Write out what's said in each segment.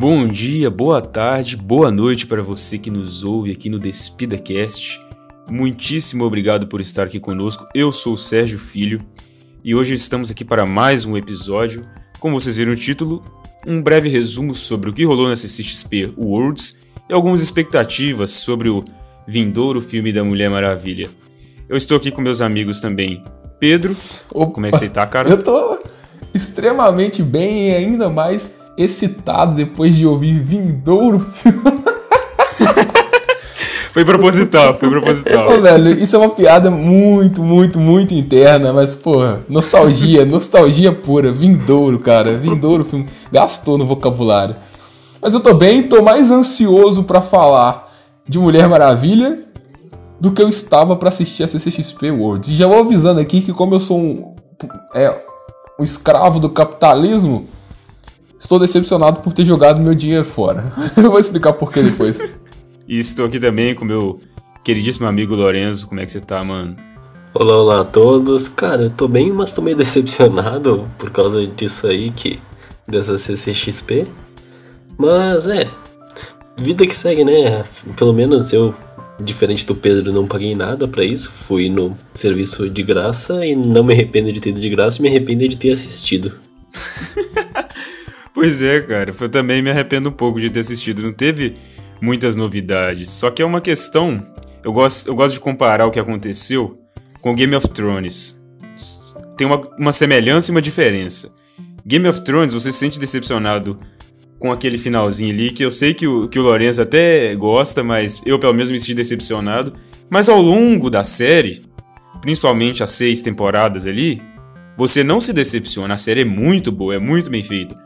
Bom dia, boa tarde, boa noite para você que nos ouve aqui no DespidaCast. Muitíssimo obrigado por estar aqui conosco. Eu sou o Sérgio Filho e hoje estamos aqui para mais um episódio. Como vocês viram no título, um breve resumo sobre o que rolou na CCXP Worlds e algumas expectativas sobre o vindouro filme da Mulher Maravilha. Eu estou aqui com meus amigos também. Pedro, Opa, como é que você tá, cara? Eu tô extremamente bem e ainda mais excitado depois de ouvir Vindouro Foi proposital, foi proposital. Ô, velho, isso é uma piada muito, muito, muito interna, mas, porra, nostalgia, nostalgia pura, vindouro, cara. Vindouro, filme, gastou no vocabulário. Mas eu tô bem, tô mais ansioso para falar de Mulher Maravilha do que eu estava para assistir a CCXP Worlds. E já vou avisando aqui que como eu sou um, é, um escravo do capitalismo, Estou decepcionado por ter jogado meu dinheiro fora. Eu vou explicar por que depois. e estou aqui também com meu queridíssimo amigo Lorenzo. Como é que você tá, mano? Olá, olá a todos. Cara, eu tô bem, mas tô meio decepcionado por causa disso aí, que dessa CCXP. Mas é, vida que segue, né? Pelo menos eu, diferente do Pedro, não paguei nada para isso. Fui no serviço de graça e não me arrependo de ter ido de graça e me arrependo de ter assistido. Pois é, cara. Eu também me arrependo um pouco de ter assistido. Não teve muitas novidades. Só que é uma questão. Eu gosto, eu gosto de comparar o que aconteceu com Game of Thrones. Tem uma, uma semelhança e uma diferença. Game of Thrones, você se sente decepcionado com aquele finalzinho ali, que eu sei que o, que o Lourenço até gosta, mas eu pelo menos me senti decepcionado. Mas ao longo da série, principalmente as seis temporadas ali, você não se decepciona. A série é muito boa, é muito bem feita.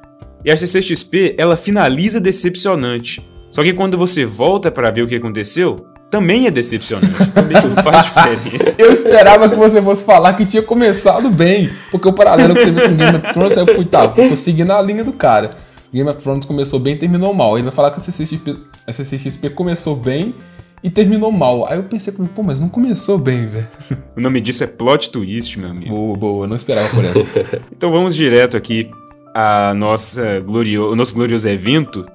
E a CCXP, ela finaliza decepcionante. Só que quando você volta para ver o que aconteceu, também é decepcionante. Também não faz diferença. Eu esperava que você fosse falar que tinha começado bem. Porque o paralelo que você viu com Game of Thrones, eu fui, tá, tô seguindo a linha do cara. Game of Thrones começou bem e terminou mal. Ele vai falar que a CCXP, a CCXP começou bem e terminou mal. Aí eu pensei, pô, mas não começou bem, velho. O nome disso é plot twist, meu amigo. Boa, boa, não esperava por essa. então vamos direto aqui a nossa glorio, o nosso glorioso evento.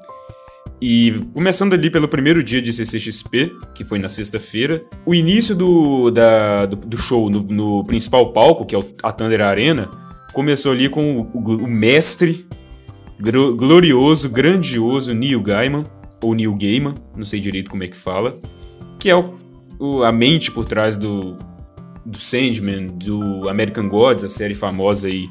E começando ali pelo primeiro dia de CCXP, que foi na sexta-feira, o início do, da, do, do, show no, no, principal palco, que é a Thunder Arena, começou ali com o, o, o mestre glorioso, grandioso Neil Gaiman, ou Neil Gaiman, não sei direito como é que fala, que é o, a mente por trás do, do Sandman, do American Gods, a série famosa aí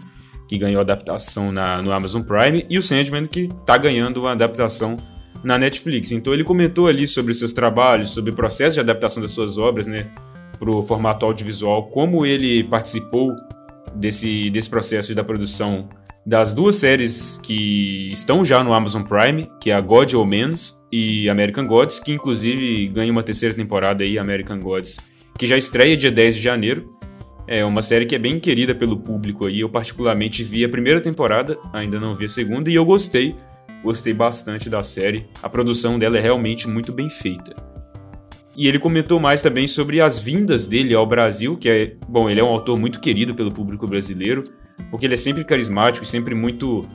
que ganhou adaptação na, no Amazon Prime, e o Sandman, que está ganhando uma adaptação na Netflix. Então ele comentou ali sobre seus trabalhos, sobre o processo de adaptação das suas obras, né, para o formato audiovisual, como ele participou desse, desse processo da produção das duas séries que estão já no Amazon Prime, que é a God Omens e American Gods, que inclusive ganha uma terceira temporada aí, American Gods, que já estreia dia 10 de janeiro. É uma série que é bem querida pelo público aí. Eu particularmente vi a primeira temporada, ainda não vi a segunda, e eu gostei. Gostei bastante da série. A produção dela é realmente muito bem feita. E ele comentou mais também sobre as vindas dele ao Brasil, que é, bom, ele é um autor muito querido pelo público brasileiro, porque ele é sempre carismático, sempre muito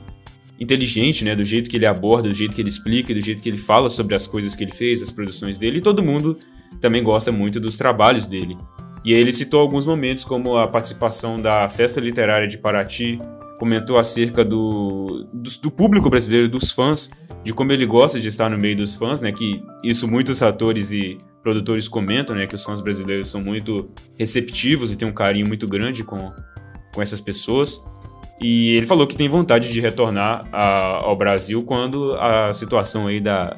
inteligente, né, do jeito que ele aborda, do jeito que ele explica, do jeito que ele fala sobre as coisas que ele fez, as produções dele, e todo mundo também gosta muito dos trabalhos dele. E aí ele citou alguns momentos, como a participação da Festa Literária de Paraty, comentou acerca do, do, do, público brasileiro, dos fãs, de como ele gosta de estar no meio dos fãs, né? Que isso muitos atores e produtores comentam, né? Que os fãs brasileiros são muito receptivos e têm um carinho muito grande com, com essas pessoas. E ele falou que tem vontade de retornar a, ao Brasil quando a situação aí da,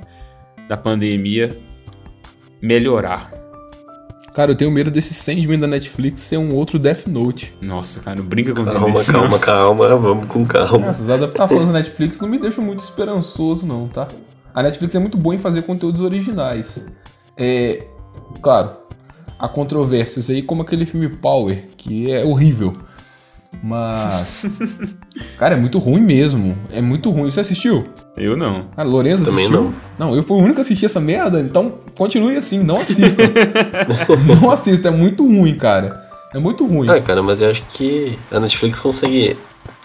da pandemia melhorar. Cara, eu tenho medo desse Sandman da Netflix ser um outro Death Note. Nossa, cara, não brinca com calma, isso. Calma, calma, calma, vamos com calma. Essas adaptações da Netflix não me deixam muito esperançoso, não, tá? A Netflix é muito boa em fazer conteúdos originais. É. Claro, há controvérsias aí, como aquele filme Power, que é horrível. Mas. cara, é muito ruim mesmo. É muito ruim. Você assistiu? Eu não. Ah, Lourenço Também assistiu? não. Não, eu fui o único que assisti essa merda, então continue assim, não assista. não assista, é muito ruim, cara. É muito ruim. Ah, cara, mas eu acho que a Netflix consegue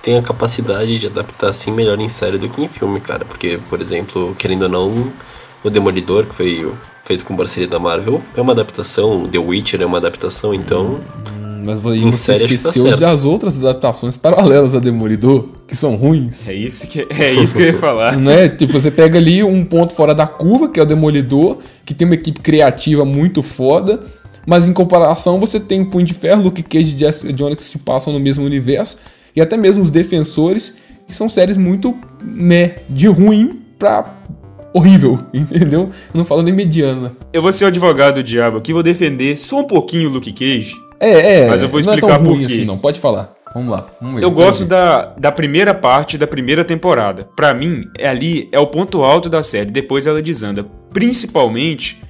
tem a capacidade de adaptar assim melhor em série do que em filme, cara. Porque, por exemplo, querendo ou não, o Demolidor, que foi feito com parceria da Marvel, é uma adaptação. The Witcher é uma adaptação, então. Mas você tá esqueceu tá das outras adaptações paralelas a Demolidor, que são ruins. É isso que, é isso que eu ia falar. Não é? Tipo, você pega ali um ponto fora da curva, que é o Demolidor, que tem uma equipe criativa muito foda. Mas em comparação, você tem o Punho de Ferro, Luke Cage e Jessica Jones que se passam no mesmo universo. E até mesmo os Defensores, que são séries muito, né, de ruim pra horrível, entendeu? Eu não falo nem mediana. Eu vou ser o advogado do diabo aqui, vou defender só um pouquinho o Luke Cage. É, é. Mas eu vou explicar não é tão ruim. Assim, não, pode falar. Vamos lá, vamos ver. Eu gosto da, da primeira parte da primeira temporada. Para mim, é ali é o ponto alto da série. Depois ela desanda, principalmente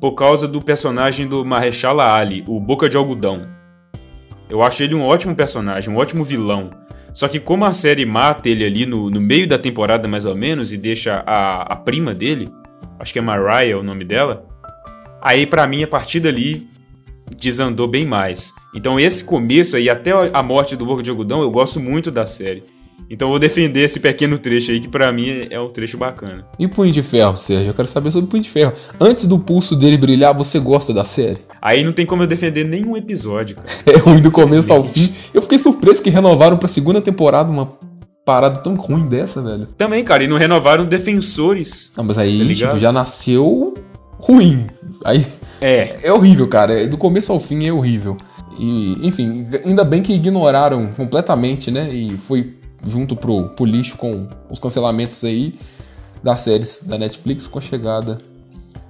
por causa do personagem do Mahershala Ali, o Boca de Algodão. Eu acho ele um ótimo personagem, um ótimo vilão. Só que como a série mata ele ali no, no meio da temporada, mais ou menos, e deixa a, a prima dele, acho que é Mariah o nome dela, aí para mim, a partir dali, desandou bem mais. Então esse começo aí, até a morte do Boca de Algodão, eu gosto muito da série. Então eu vou defender esse pequeno trecho aí, que para mim é um trecho bacana. E o Punho de Ferro, Sérgio? Eu quero saber sobre o Punho de Ferro. Antes do pulso dele brilhar, você gosta da série? Aí não tem como eu defender nenhum episódio, cara. É ruim do começo ao fim. Eu fiquei surpreso que renovaram pra segunda temporada uma parada tão ruim dessa, velho. Também, cara, e não renovaram Defensores. Não, mas aí, tá tipo, já nasceu ruim. Aí. É. É horrível, cara. Do começo ao fim é horrível. E, enfim, ainda bem que ignoraram completamente, né? E foi junto pro, pro lixo com os cancelamentos aí das séries da Netflix com a chegada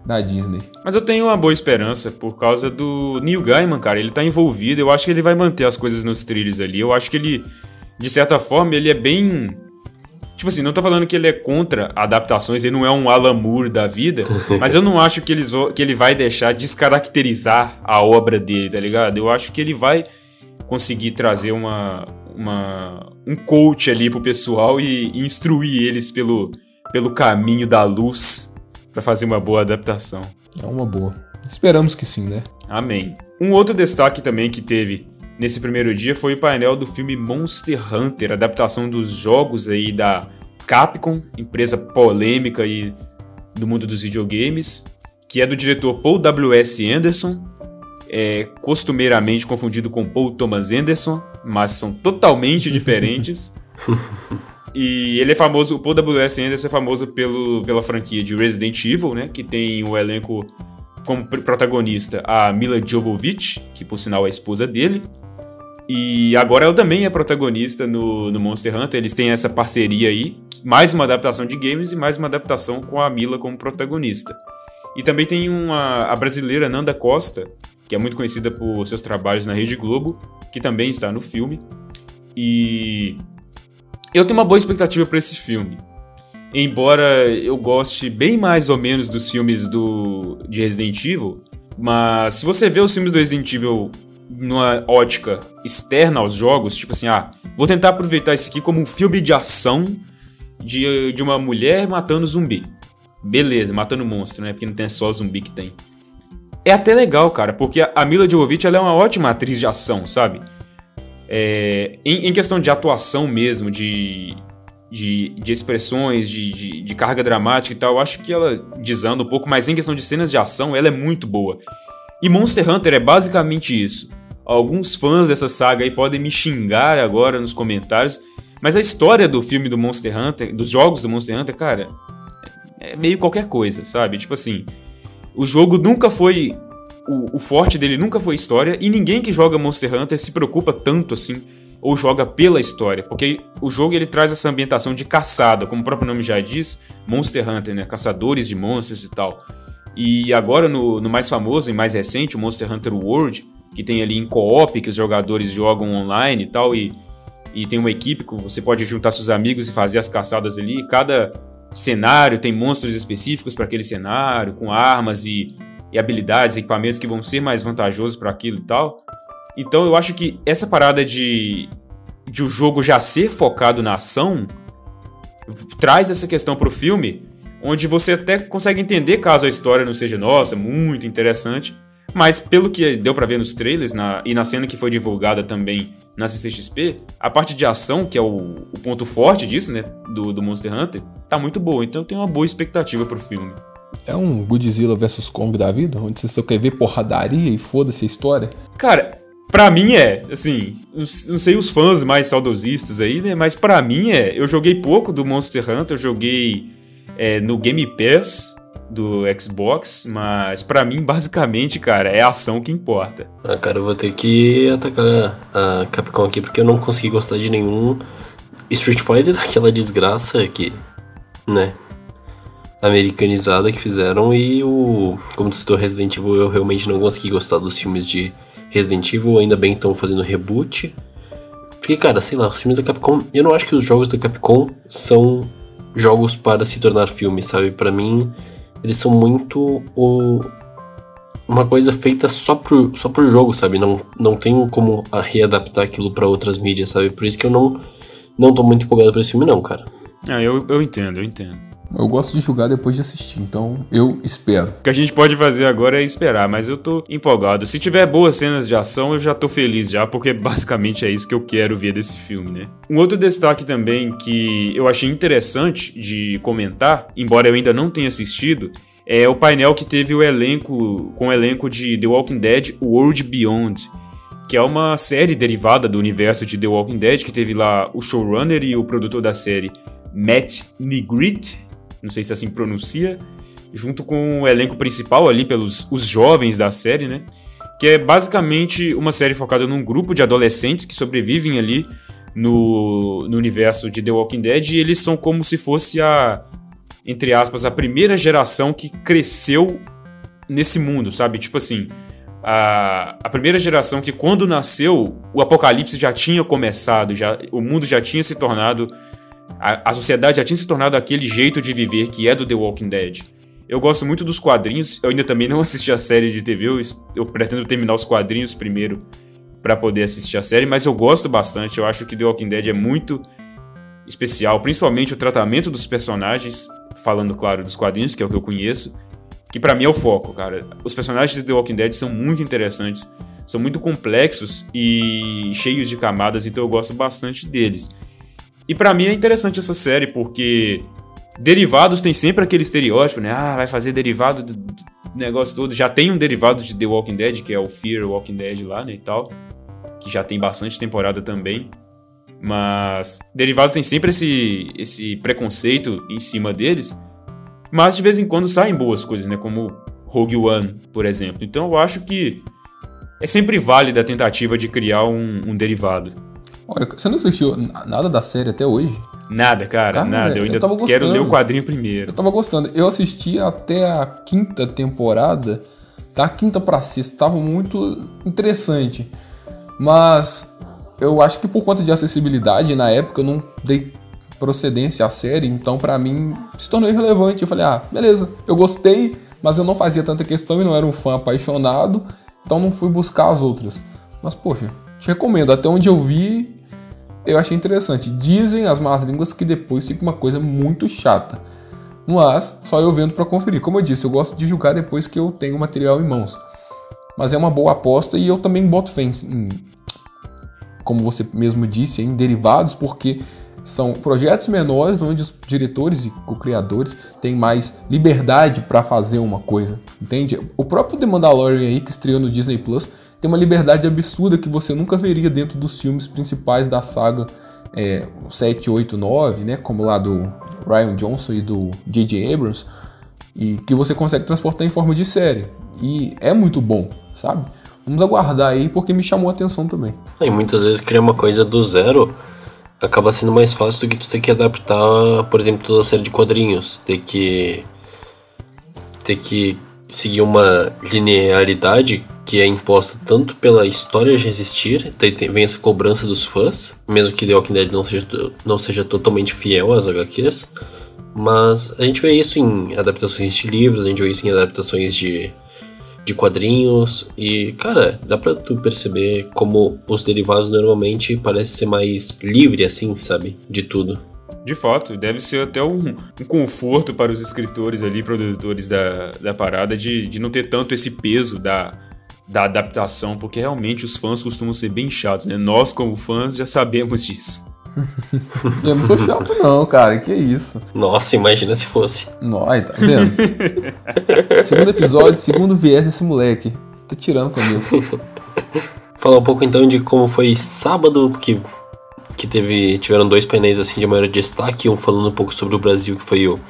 da Disney. Mas eu tenho uma boa esperança por causa do Neil Gaiman, cara. Ele tá envolvido, eu acho que ele vai manter as coisas nos trilhos ali. Eu acho que ele, de certa forma, ele é bem. Tipo assim, não tô falando que ele é contra adaptações, ele não é um Alan Moore da vida, mas eu não acho que, eles, que ele vai deixar descaracterizar a obra dele, tá ligado? Eu acho que ele vai conseguir trazer uma, uma, um coach ali pro pessoal e, e instruir eles pelo, pelo caminho da luz para fazer uma boa adaptação. É uma boa. Esperamos que sim, né? Amém. Um outro destaque também que teve nesse primeiro dia foi o painel do filme Monster Hunter, adaptação dos jogos aí da Capcom, empresa polêmica aí do mundo dos videogames, que é do diretor Paul W.S. Anderson, é costumeiramente confundido com Paul Thomas Anderson, mas são totalmente diferentes. e ele é famoso, o Paul W.S. Anderson é famoso pelo, pela franquia de Resident Evil, né? Que tem o elenco como protagonista a Mila Jovovich, que por sinal é a esposa dele. E agora ela também é protagonista no, no Monster Hunter. Eles têm essa parceria aí, mais uma adaptação de games e mais uma adaptação com a Mila como protagonista. E também tem uma, a brasileira Nanda Costa, que é muito conhecida por seus trabalhos na Rede Globo, que também está no filme. E eu tenho uma boa expectativa para esse filme. Embora eu goste bem mais ou menos dos filmes do de Resident Evil, mas se você vê os filmes do Resident Evil numa ótica externa aos jogos, tipo assim, ah, vou tentar aproveitar isso aqui como um filme de ação de, de uma mulher matando zumbi. Beleza, matando monstro, né? Porque não tem só zumbi que tem é até legal, cara, porque a Mila Jovovich ela é uma ótima atriz de ação, sabe? É, em, em, questão de atuação mesmo, de, de, de expressões, de, de, de, carga dramática e tal, eu acho que ela desanda um pouco, mas em questão de cenas de ação, ela é muito boa. E Monster Hunter é basicamente isso. Alguns fãs dessa saga aí podem me xingar agora nos comentários, mas a história do filme do Monster Hunter, dos jogos do Monster Hunter, cara, é meio qualquer coisa, sabe? Tipo assim, o jogo nunca foi. O, o forte dele nunca foi história, e ninguém que joga Monster Hunter se preocupa tanto assim ou joga pela história, porque o jogo ele traz essa ambientação de caçada, como o próprio nome já diz, Monster Hunter, né, caçadores de monstros e tal. E agora no, no mais famoso e mais recente, o Monster Hunter World, que tem ali em co-op que os jogadores jogam online e tal, e, e tem uma equipe que você pode juntar seus amigos e fazer as caçadas ali. Cada cenário, tem monstros específicos para aquele cenário, com armas e, e habilidades, equipamentos que vão ser mais vantajosos para aquilo e tal. Então eu acho que essa parada de, de o jogo já ser focado na ação traz essa questão pro filme, onde você até consegue entender caso a história não seja, nossa, muito interessante, mas pelo que deu para ver nos trailers na, e na cena que foi divulgada também na CCXP, a parte de ação, que é o, o ponto forte disso, né, do, do Monster Hunter, tá muito boa. Então eu tenho uma boa expectativa pro filme. É um Godzilla vs Kong da vida, onde você só quer ver porradaria e foda-se a história? Cara, Pra mim é, assim, não sei os fãs mais saudosistas aí, né? Mas pra mim é, eu joguei pouco do Monster Hunter, eu joguei é, no Game Pass do Xbox, mas para mim, basicamente, cara, é a ação que importa. Ah, cara, eu vou ter que atacar a Capcom aqui porque eu não consegui gostar de nenhum Street Fighter, aquela desgraça que, né, americanizada que fizeram e o, como tu citou Resident Evil, eu realmente não consegui gostar dos filmes de Resident Evil, ainda bem estão fazendo reboot. Porque, cara, sei lá, os filmes da Capcom, eu não acho que os jogos da Capcom são jogos para se tornar filmes, sabe? Para mim, eles são muito o, uma coisa feita só pro, só pro jogo, sabe? Não, não tem como readaptar aquilo para outras mídias, sabe? Por isso que eu não, não tô muito empolgado pra esse filme, não, cara. Ah, eu, eu entendo, eu entendo. Eu gosto de julgar depois de assistir, então eu espero. O que a gente pode fazer agora é esperar, mas eu tô empolgado. Se tiver boas cenas de ação, eu já tô feliz já, porque basicamente é isso que eu quero ver desse filme, né? Um outro destaque também que eu achei interessante de comentar, embora eu ainda não tenha assistido, é o painel que teve o elenco com o elenco de The Walking Dead World Beyond, que é uma série derivada do universo de The Walking Dead, que teve lá o showrunner e o produtor da série Matt Nigrit, não sei se assim pronuncia, junto com o elenco principal ali pelos os jovens da série, né? Que é basicamente uma série focada num grupo de adolescentes que sobrevivem ali no, no universo de The Walking Dead e eles são como se fosse a, entre aspas, a primeira geração que cresceu nesse mundo, sabe? Tipo assim, a, a primeira geração que quando nasceu o apocalipse já tinha começado, já, o mundo já tinha se tornado a, a sociedade já tinha se tornado aquele jeito de viver que é do The Walking Dead. Eu gosto muito dos quadrinhos, eu ainda também não assisti a série de TV, eu, eu pretendo terminar os quadrinhos primeiro para poder assistir a série, mas eu gosto bastante, eu acho que The Walking Dead é muito especial, principalmente o tratamento dos personagens, falando claro dos quadrinhos, que é o que eu conheço, que para mim é o foco, cara. Os personagens de The Walking Dead são muito interessantes, são muito complexos e cheios de camadas, então eu gosto bastante deles. E para mim é interessante essa série, porque derivados tem sempre aquele estereótipo, né? Ah, vai fazer derivado do, negócio todo. Já tem um derivado de The Walking Dead, que é o Fear Walking Dead lá, né, e tal. Que já tem bastante temporada também. Mas derivado tem sempre esse, esse preconceito em cima deles. Mas de vez em quando saem boas coisas, né? Como Rogue One, por exemplo. Então eu acho que é sempre válida a tentativa de criar um, um derivado. Olha, você não assistiu nada da série até hoje? Nada, cara, nada. Eu ainda eu quero ler o quadrinho primeiro. Eu tava gostando. Eu assisti até a quinta temporada, tá? Quinta pra sexta. Tava muito interessante. Mas eu acho que por conta de acessibilidade, na época eu não dei procedência à série, então para mim se tornou irrelevante. Eu falei, ah, beleza, eu gostei, mas eu não fazia tanta questão e não era um fã apaixonado, então não fui buscar as outras. Mas, poxa, te recomendo. Até onde eu vi, eu achei interessante. Dizem as más línguas que depois fica uma coisa muito chata. Mas só eu vendo para conferir. Como eu disse, eu gosto de julgar depois que eu tenho o material em mãos. Mas é uma boa aposta e eu também boto fé em, como você mesmo disse, em derivados, porque são projetos menores onde os diretores e co-criadores têm mais liberdade para fazer uma coisa, entende? O próprio The Mandalorian aí que estreou no Disney Plus tem uma liberdade absurda que você nunca veria dentro dos filmes principais da saga é, 7, 8, 9, né? Como lá do Ryan Johnson e do J.J. Abrams, e que você consegue transportar em forma de série. E é muito bom, sabe? Vamos aguardar aí porque me chamou a atenção também. E muitas vezes criar uma coisa do zero acaba sendo mais fácil do que tu ter que adaptar, por exemplo, toda a série de quadrinhos, ter que ter que seguir uma linearidade que é imposta tanto pela história de existir, daí vem essa cobrança dos fãs, mesmo que The Walking Dead não seja, não seja totalmente fiel às HQs, mas a gente vê isso em adaptações de livros, a gente vê isso em adaptações de, de quadrinhos, e cara, dá pra tu perceber como os derivados normalmente parecem ser mais livre assim, sabe, de tudo. De fato, deve ser até um, um, conforto para os escritores ali, produtores da, da parada, de, de não ter tanto esse peso da, da adaptação, porque realmente os fãs costumam ser bem chatos, né? Nós, como fãs, já sabemos disso. Eu não sou chato, não, cara. Que isso? Nossa, imagina se fosse. Nós, tá vendo? segundo episódio, segundo viés esse moleque. Tá tirando comigo. Falar um pouco então de como foi sábado, que, que teve, tiveram dois painéis assim de maior destaque, um falando um pouco sobre o Brasil, que foi o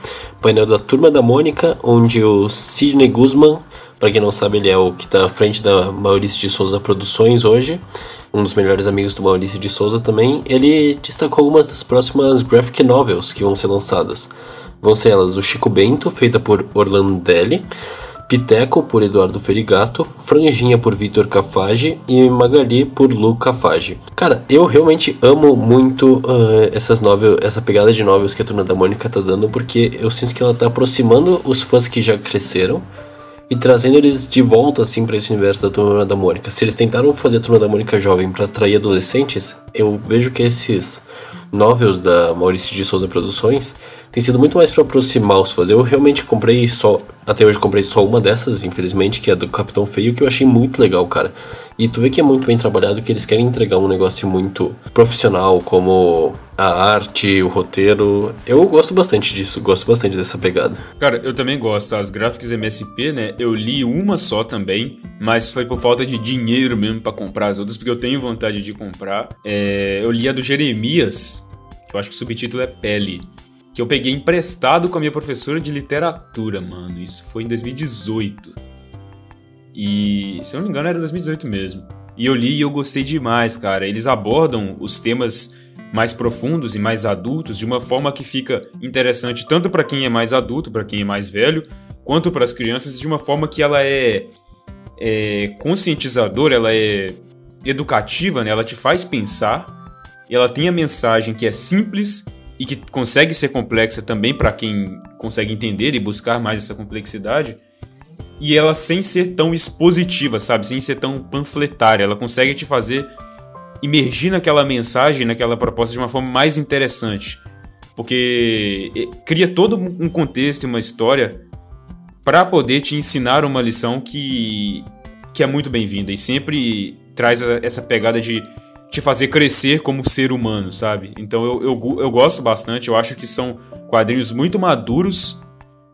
painel da Turma da Mônica, onde o Sidney Guzman, para quem não sabe, ele é o que está à frente da Maurício de Souza Produções hoje, um dos melhores amigos do Maurício de Souza também, ele destacou algumas das próximas graphic novels que vão ser lançadas. Vão ser elas o Chico Bento, feita por Orlando Deli, Piteco por Eduardo Ferigato, Franjinha por Vitor Cafage e Magali por Lu Cafage. Cara, eu realmente amo muito uh, essas novels, essa pegada de novels que a Turma da Mônica tá dando, porque eu sinto que ela tá aproximando os fãs que já cresceram e trazendo eles de volta assim para esse universo da Turma da Mônica. Se eles tentaram fazer a Turma da Mônica jovem para atrair adolescentes, eu vejo que esses novels da Maurício de Souza Produções tem sido muito mais para aproximar os fãs. Eu realmente comprei só, até hoje comprei só uma dessas, infelizmente, que é do Capitão Feio, que eu achei muito legal, cara. E tu vê que é muito bem trabalhado, que eles querem entregar um negócio muito profissional, como a arte, o roteiro. Eu gosto bastante disso, gosto bastante dessa pegada. Cara, eu também gosto. As gráficas MSP, né? Eu li uma só também, mas foi por falta de dinheiro mesmo para comprar as outras, porque eu tenho vontade de comprar. É, eu li a do Jeremias, que eu acho que o subtítulo é Pele que eu peguei emprestado com a minha professora de literatura, mano. Isso foi em 2018. E, se eu não me engano, era 2018 mesmo. E eu li e eu gostei demais, cara. Eles abordam os temas mais profundos e mais adultos de uma forma que fica interessante tanto para quem é mais adulto, para quem é mais velho, quanto para as crianças de uma forma que ela é, é conscientizadora, ela é educativa, né? Ela te faz pensar e ela tem a mensagem que é simples e que consegue ser complexa também para quem consegue entender e buscar mais essa complexidade. E ela sem ser tão expositiva, sabe? Sem ser tão panfletária. Ela consegue te fazer imergir naquela mensagem, naquela proposta de uma forma mais interessante. Porque eh, cria todo um contexto e uma história para poder te ensinar uma lição que, que é muito bem-vinda e sempre traz essa pegada de te fazer crescer como ser humano, sabe? Então eu, eu, eu gosto bastante, eu acho que são quadrinhos muito maduros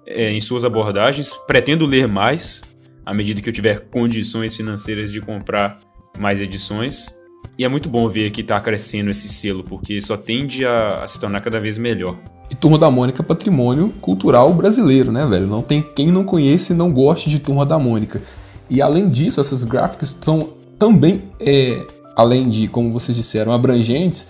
é, em suas abordagens. Pretendo ler mais à medida que eu tiver condições financeiras de comprar mais edições. E é muito bom ver que está crescendo esse selo, porque só tende a, a, se tornar cada vez melhor. E Turma da Mônica é patrimônio cultural brasileiro, né, velho? Não tem quem não conhece e não goste de Turma da Mônica. E além disso, essas gráficas são também é, além de, como vocês disseram, abrangentes,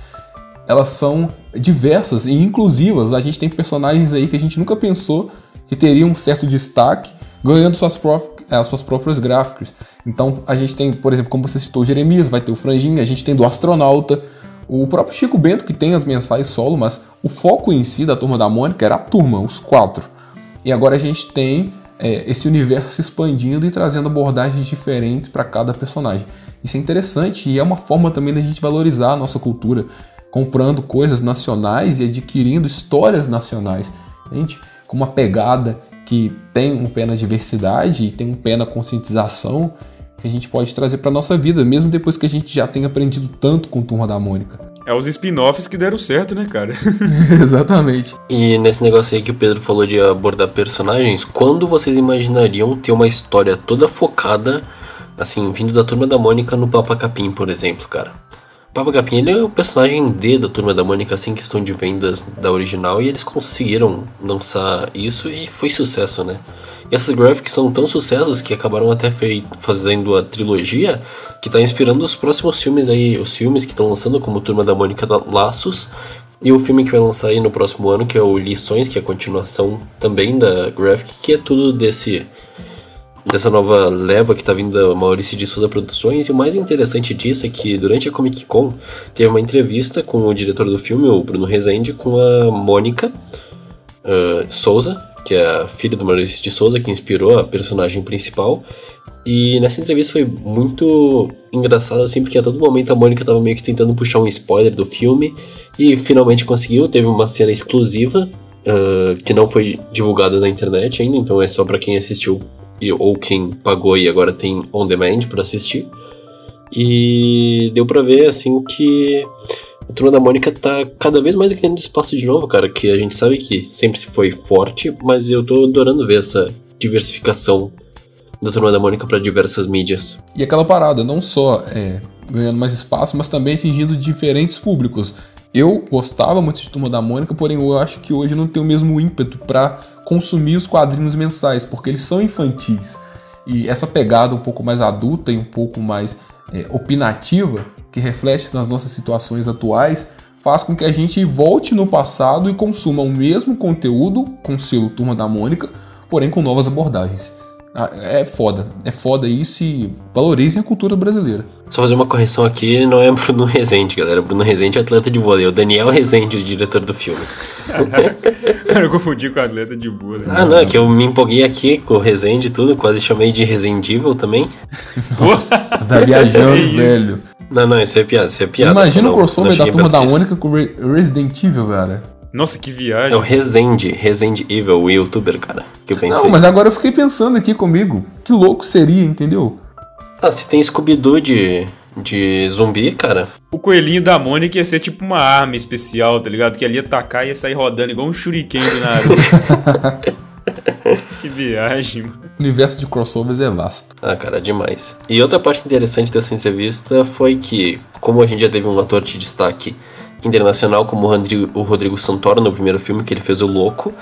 elas são diversas e inclusivas. A gente tem personagens aí que a gente nunca pensou que teriam um certo destaque, ganhando suas, as eh, suas próprias gráficas. Então a gente tem, por exemplo, como você citou, o Jeremias, vai ter o Franjinha, a gente tem do Astronauta, o próprio Chico Bento, que tem as mensais solo, mas o foco em si da Turma da Mônica era a turma, os quatro. E agora a gente tem é, esse universo se expandindo e trazendo abordagens diferentes para cada personagem. Isso é interessante e é uma forma também da gente valorizar a nossa cultura, comprando coisas nacionais e adquirindo histórias nacionais. Gente, com uma pegada que tem um pé na diversidade e tem um pé na conscientização que a gente pode trazer para nossa vida, mesmo depois que a gente já tenha aprendido tanto com Turma da Mônica. É os spin-offs que deram certo, né, cara? Exatamente. E nesse negócio aí que o Pedro falou de abordar personagens, quando vocês imaginariam ter uma história toda focada, assim, vindo da Turma da Mônica no Papa Capim, por exemplo, cara? Papa Capim, ele é o personagem D da Turma da Mônica, assim, questão de vendas da original, e eles conseguiram lançar isso e foi sucesso, né? E essas graphics são tão sucessos que acabaram até fazendo a trilogia que está inspirando os próximos filmes aí, os filmes que estão lançando, como Turma da Mônica da Laços, e o filme que vai lançar aí no próximo ano, que é o Lições, que é a continuação também da Graphic, que é tudo desse dessa nova leva que está vindo da Maurício de Souza Produções. E o mais interessante disso é que durante a Comic Con teve uma entrevista com o diretor do filme, o Bruno Rezende, com a Mônica uh, Souza, que é a filha do Maurício de Souza, que inspirou a personagem principal. E nessa entrevista foi muito engraçado, assim, porque a todo momento a Mônica tava meio que tentando puxar um spoiler do filme e finalmente conseguiu. Teve uma cena exclusiva uh, que não foi divulgada na internet ainda, então é só para quem assistiu e, ou quem pagou e agora tem on demand para assistir. E deu pra ver, assim, que a Turma da Mônica tá cada vez mais ganhando espaço de novo, cara, que a gente sabe que sempre foi forte, mas eu tô adorando ver essa diversificação da Turma da Mônica para diversas mídias. E aquela parada, não só é, ganhando mais espaço, mas também atingindo diferentes públicos. Eu gostava muito de Turma da Mônica, porém eu acho que hoje não tenho o mesmo ímpeto para consumir os quadrinhos mensais, porque eles são infantis. E essa pegada um pouco mais adulta e um pouco mais é, opinativa, que reflete nas nossas situações atuais, faz com que a gente volte no passado e consuma o mesmo conteúdo com o selo Turma da Mônica, porém com novas abordagens. Ah, é foda. É foda isso e valorizem a cultura brasileira. Só fazer uma correção aqui, não é Bruno Rezende, galera. Bruno Rezende é atleta de vôlei. É o Daniel Rezende, o diretor do filme. Cara, eu confundi com atleta de vôlei. Ah, não, é que eu me empolguei aqui com o Rezende e tudo. Quase chamei de Rezendível também. Nossa, você tá viajando, velho. Não, não, isso é piada, isso é piada. Imagina não, o crossover da turma da Mônica com Re Resident Evil, cara. Nossa, que viagem. É o Resende, Resende Evil, o youtuber, cara. Que eu pensei. Não, mas agora eu fiquei pensando aqui comigo. Que louco seria, entendeu? Ah, se tem Scooby-Doo de, de zumbi, cara. O coelhinho da Mônica ia ser tipo uma arma especial, tá ligado? Que ali ia atacar e ia sair rodando igual um shuriken do Naruto. que viagem, mano. O universo de crossovers é vasto. Ah, cara, demais. E outra parte interessante dessa entrevista foi que, como a gente já teve um ator de destaque internacional, como o Rodrigo Santoro no primeiro filme, que ele fez o Louco.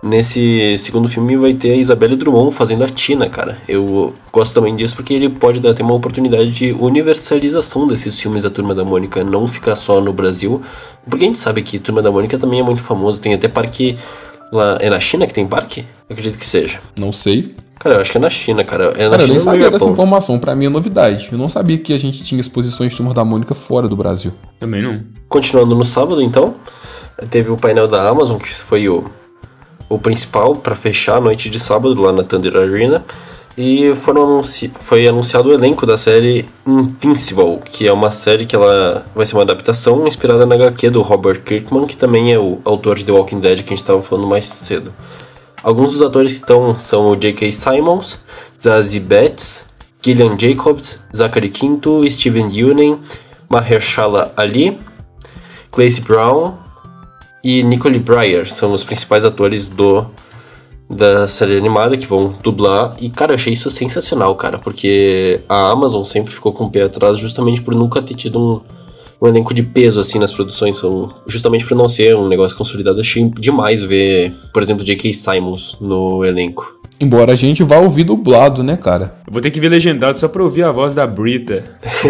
Nesse segundo filme vai ter a Isabelle Drummond fazendo a Tina, cara. Eu gosto também disso porque ele pode dar até uma oportunidade de universalização desses filmes da Turma da Mônica, não ficar só no Brasil. Porque a gente sabe que Turma da Mônica também é muito famoso, tem até parque lá. É na China que tem parque? Eu acredito que seja. Não sei. Cara, eu acho que é na China, cara. É na cara, China eu nem sabia dessa informação. Pra mim é novidade. Eu não sabia que a gente tinha exposições de Turma da Mônica fora do Brasil. Também não. Continuando no sábado, então, teve o painel da Amazon, que foi o, o principal para fechar a noite de sábado lá na Thunder Arena. E foram foi anunciado o elenco da série Invincible, que é uma série que ela vai ser uma adaptação inspirada na HQ do Robert Kirkman, que também é o autor de The Walking Dead que a gente estava falando mais cedo. Alguns dos atores que estão são o J.K. Simons, Zazie Betts, Gillian Jacobs, Zachary Quinto, Steven Yeun, Mahershala Ali, Clancy Brown e Nicole Breyer são os principais atores do da série animada que vão dublar. E, cara, eu achei isso sensacional, cara, porque a Amazon sempre ficou com o pé atrás justamente por nunca ter tido um, um elenco de peso assim nas produções, são justamente por não ser um negócio consolidado. Achei demais ver, por exemplo, J.K. Simons no elenco. Embora a gente vá ouvir dublado, né, cara? Eu vou ter que ver legendado só pra ouvir a voz da Brita.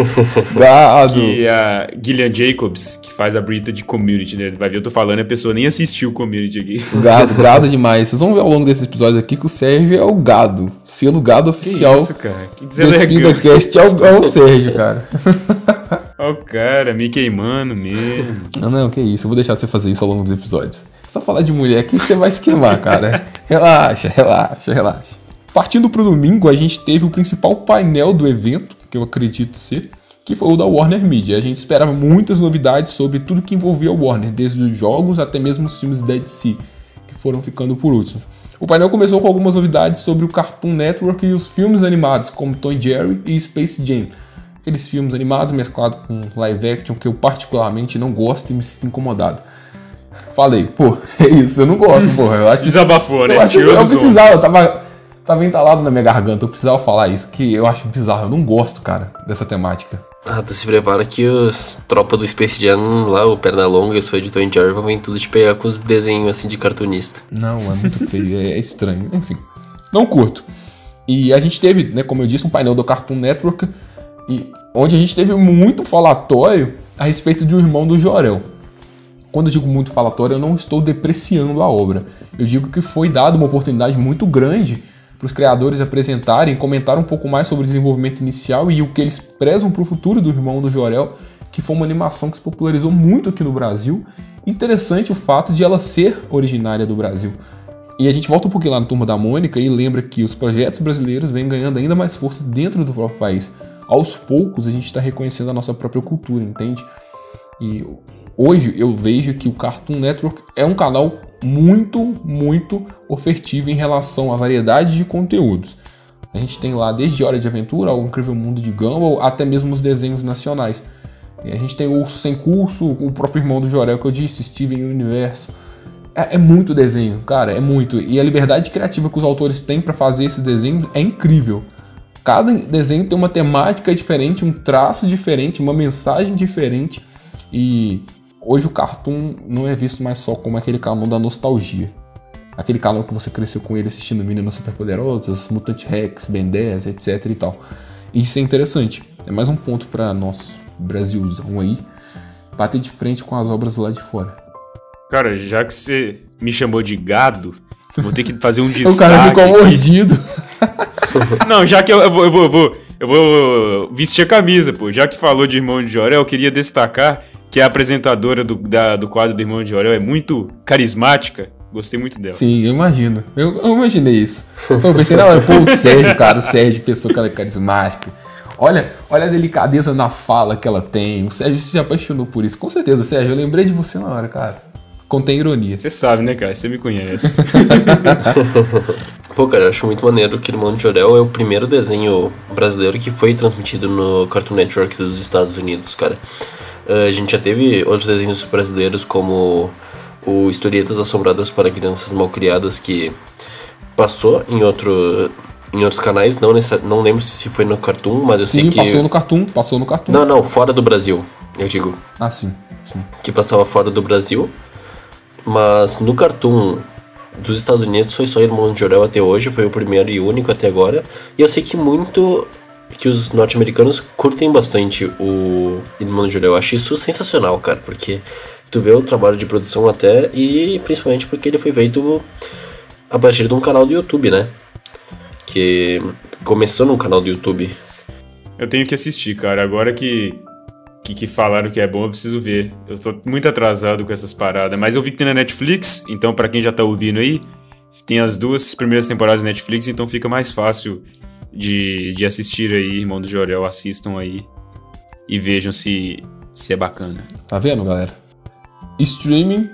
Gado! que é a Gillian Jacobs, que faz a Brita de Community, né? Vai ver, eu tô falando, a pessoa nem assistiu Community aqui. Gado, gado demais. Vocês vão ver ao longo desses episódios aqui que o Sérgio é o gado. Selo gado oficial. Que isso, cara? Que deselegante. Cast é o, é o Sérgio, cara. Ó o cara, me queimando mesmo. Não, não, que isso. Eu vou deixar você fazer isso ao longo dos episódios. Só falar de mulher aqui você vai se queimar, cara. relaxa, relaxa, relaxa. Partindo pro domingo, a gente teve o principal painel do evento, que eu acredito ser, que foi o da Warner Media. A gente esperava muitas novidades sobre tudo que envolvia o Warner, desde os jogos até mesmo os filmes da DC, que foram ficando por último. O painel começou com algumas novidades sobre o Cartoon Network e os filmes animados, como Tom Jerry e Space Jam aqueles filmes animados mesclados com live action que eu particularmente não gosto e me sinto incomodado. Falei, pô, é isso, eu não gosto, porra. Eu acho, Desabafou, né? Eu, acho, eu precisava, eu tava, tava entalado na minha garganta, eu precisava falar isso, que eu acho bizarro, eu não gosto, cara, dessa temática. Ah, tu se prepara que os tropa do Space Jam lá, o Pernalonga e o seu editor em Jarvis vem tudo te pegar com os desenhos assim de cartunista. Não, é muito feio, é, é estranho, enfim. Não curto. E a gente teve, né, como eu disse, um painel do Cartoon Network e onde a gente teve muito falatório a respeito de um irmão do Jorel. Quando eu digo muito falatório, eu não estou depreciando a obra. Eu digo que foi dada uma oportunidade muito grande para os criadores apresentarem, comentar um pouco mais sobre o desenvolvimento inicial e o que eles prezam para o futuro do irmão do Jorel, que foi uma animação que se popularizou muito aqui no Brasil. Interessante o fato de ela ser originária do Brasil. E a gente volta um pouquinho lá na Turma da Mônica e lembra que os projetos brasileiros vêm ganhando ainda mais força dentro do próprio país aos poucos a gente está reconhecendo a nossa própria cultura, entende? E hoje eu vejo que o Cartoon Network é um canal muito, muito ofertivo em relação à variedade de conteúdos. A gente tem lá desde Hora de Aventura, O Incrível Mundo de Gumball, até mesmo os desenhos nacionais. E a gente tem o Urso Sem Curso, o próprio irmão do Jorel que eu disse, Steven Universo. É, é, muito desenho, cara, é muito. E a liberdade criativa que os autores têm para fazer esses desenhos é incrível. Cada desenho tem uma temática diferente, um traço diferente, uma mensagem diferente. E hoje o cartoon não é visto mais só como aquele canon da nostalgia. Aquele canon que você cresceu com ele assistindo Meninas Superpoderosas, Mutant Rex, Ben 10, etc e tal. Isso é interessante. É mais um ponto para nós, Brasilzão aí, bater de frente com as obras lá de fora. Cara, já que você me chamou de gado, vou ter que fazer um destaque. o cara ficou mordido. Não, já que eu, eu, vou, eu, vou, eu, vou, eu vou vestir a camisa, pô. Já que falou de Irmão de Jorel, eu queria destacar que a apresentadora do, da, do quadro do Irmão de Jorel é muito carismática. Gostei muito dela. Sim, eu imagino. Eu, eu imaginei isso. Eu pensei na hora, pô, o Sérgio, cara, o Sérgio que ela é carismática. Olha, olha a delicadeza na fala que ela tem. O Sérgio se apaixonou por isso. Com certeza, Sérgio, eu lembrei de você na hora, cara. Contém ironia. Você sabe, né, cara? Você me conhece. Pô, cara, eu acho muito maneiro que Irmão de Jorel é o primeiro desenho brasileiro que foi transmitido no Cartoon Network dos Estados Unidos, cara. Uh, a gente já teve outros desenhos brasileiros como o Historietas Assombradas para Crianças Malcriadas que passou em outro em outros canais, não, nessa, não lembro se foi no Cartoon, mas eu sim, sei que... passou no Cartoon, passou no Cartoon. Não, não, fora do Brasil, eu digo. Ah, sim, sim. Que passava fora do Brasil, mas no Cartoon dos Estados Unidos foi só Irmão de Jorel até hoje, foi o primeiro e único até agora, e eu sei que muito... Que os norte-americanos curtem bastante o Irmão de Jorel. Eu acho isso sensacional, cara, porque tu vê o trabalho de produção até, e principalmente porque ele foi feito a partir de um canal do YouTube, né? que começou no canal do YouTube. Eu tenho que assistir, cara. Agora que, que, que, falaram que é bom, eu preciso ver. Eu tô muito atrasado com essas paradas. Mas eu vi que tem na Netflix, então para quem já tá ouvindo aí, tem as duas primeiras temporadas da Netflix, então fica mais fácil de, de assistir aí, irmão do Jorel. Assistam aí e vejam se, se é bacana. Tá vendo, galera? Streaming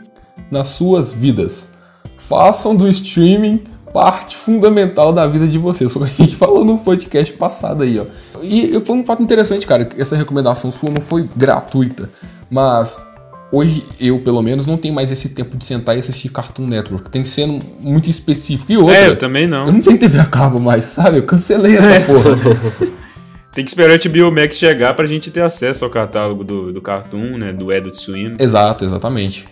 nas suas vidas. Façam do streaming parte fundamental da vida de vocês. Foi o que a gente falou no podcast passado aí, ó. E foi um fato interessante, cara, que essa recomendação sua não foi gratuita, mas hoje eu, pelo menos, não tenho mais esse tempo de sentar e assistir Cartoon Network. Tem que ser muito específico. E outra, é, eu também não. Eu não tenho TV a cabo mais, sabe? Eu cancelei essa é. porra. Tem que esperar o HBO Max chegar pra gente ter acesso ao catálogo do, do Cartoon, né? Do Adult Swim. Exato, exatamente.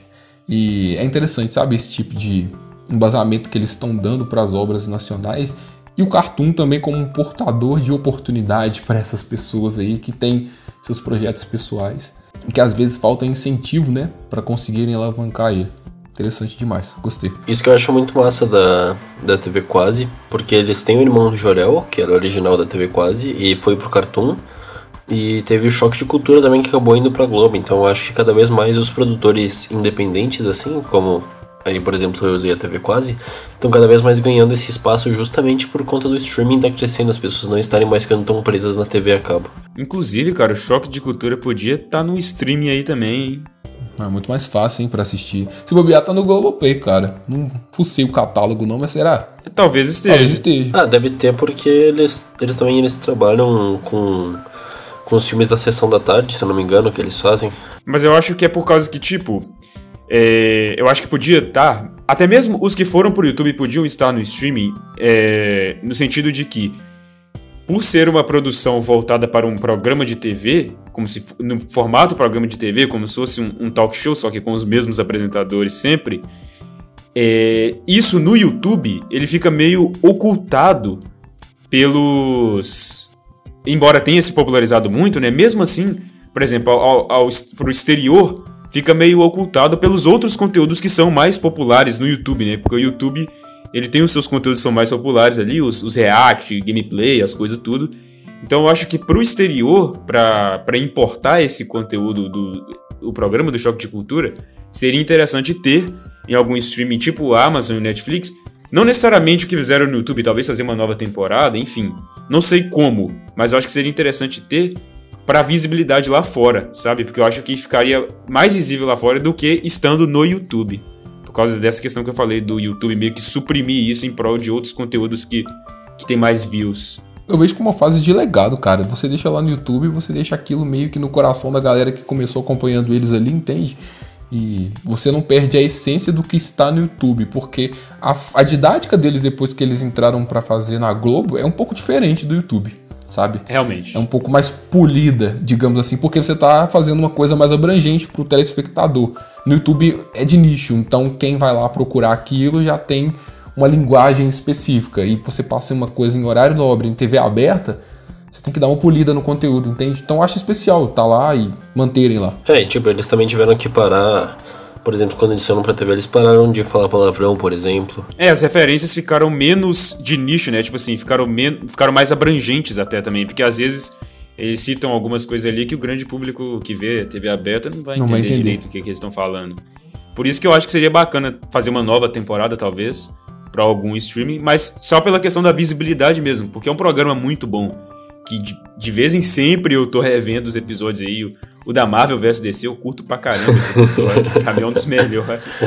E é interessante, sabe? Esse tipo de embasamento que eles estão dando para as obras nacionais e o Cartoon também como um portador de oportunidade para essas pessoas aí que têm seus projetos pessoais que às vezes falta incentivo, né, para conseguirem alavancar ele. Interessante demais, gostei. Isso que eu acho muito massa da, da TV Quase, porque eles têm o irmão do Jorel, que era original da TV Quase, e foi pro Cartoon. E teve o choque de cultura também que acabou indo pra Globo. Então eu acho que cada vez mais os produtores independentes, assim, como aí por exemplo eu usei a TV quase, estão cada vez mais ganhando esse espaço justamente por conta do streaming estar tá crescendo, as pessoas não estarem mais ficando tão presas na TV a cabo. Inclusive, cara, o choque de cultura podia estar tá no streaming aí também, hein? É muito mais fácil, hein, pra assistir. Se bobear, tá no Globoplay, cara. Não fucei o catálogo não, mas será? Talvez esteja. Talvez esteja. Ah, deve ter porque eles, eles também eles trabalham com, com os filmes da sessão da tarde, se eu não me engano, que eles fazem. Mas eu acho que é por causa que, tipo, é, eu acho que podia estar. Tá, até mesmo os que foram pro YouTube podiam estar no streaming, é, no sentido de que, por ser uma produção voltada para um programa de TV, como se no formato programa de TV, como se fosse um, um talk show, só que com os mesmos apresentadores sempre, é, isso no YouTube ele fica meio ocultado pelos. Embora tenha se popularizado muito, né? Mesmo assim, por exemplo, ao, ao, pro exterior fica meio ocultado pelos outros conteúdos que são mais populares no YouTube, né? Porque o YouTube, ele tem os seus conteúdos que são mais populares ali, os, os react, gameplay, as coisas tudo. Então eu acho que pro exterior, para importar esse conteúdo do o programa do Choque de Cultura, seria interessante ter em algum streaming tipo Amazon e Netflix, não necessariamente o que fizeram no YouTube, talvez fazer uma nova temporada, enfim. Não sei como, mas eu acho que seria interessante ter para visibilidade lá fora, sabe? Porque eu acho que ficaria mais visível lá fora do que estando no YouTube. Por causa dessa questão que eu falei do YouTube meio que suprimir isso em prol de outros conteúdos que, que tem mais views. Eu vejo como uma fase de legado, cara. Você deixa lá no YouTube, você deixa aquilo meio que no coração da galera que começou acompanhando eles ali, entende? E você não perde a essência do que está no YouTube, porque a, a didática deles depois que eles entraram para fazer na Globo é um pouco diferente do YouTube, sabe? Realmente. É um pouco mais polida, digamos assim, porque você tá fazendo uma coisa mais abrangente pro telespectador. No YouTube é de nicho, então quem vai lá procurar aquilo já tem uma linguagem específica e você passa uma coisa em horário nobre, em TV aberta, você tem que dar uma polida no conteúdo, entende? Então eu acho especial tá lá e manterem lá. É, tipo, eles também tiveram que parar. Por exemplo, quando eles foram pra TV, eles pararam de falar palavrão, por exemplo. É, as referências ficaram menos de nicho, né? Tipo assim, ficaram, men ficaram mais abrangentes até também. Porque às vezes eles citam algumas coisas ali que o grande público que vê TV aberta não vai, Não entender, vai entender. direito o que, que eles estão falando. Por isso que eu acho que seria bacana fazer uma nova temporada, talvez, pra algum streaming, mas só pela questão da visibilidade mesmo, porque é um programa muito bom. Que de, de vez em sempre eu tô revendo os episódios aí. O, o da Marvel vs DC eu curto pra caramba esse episódio. pra mim é um dos melhores.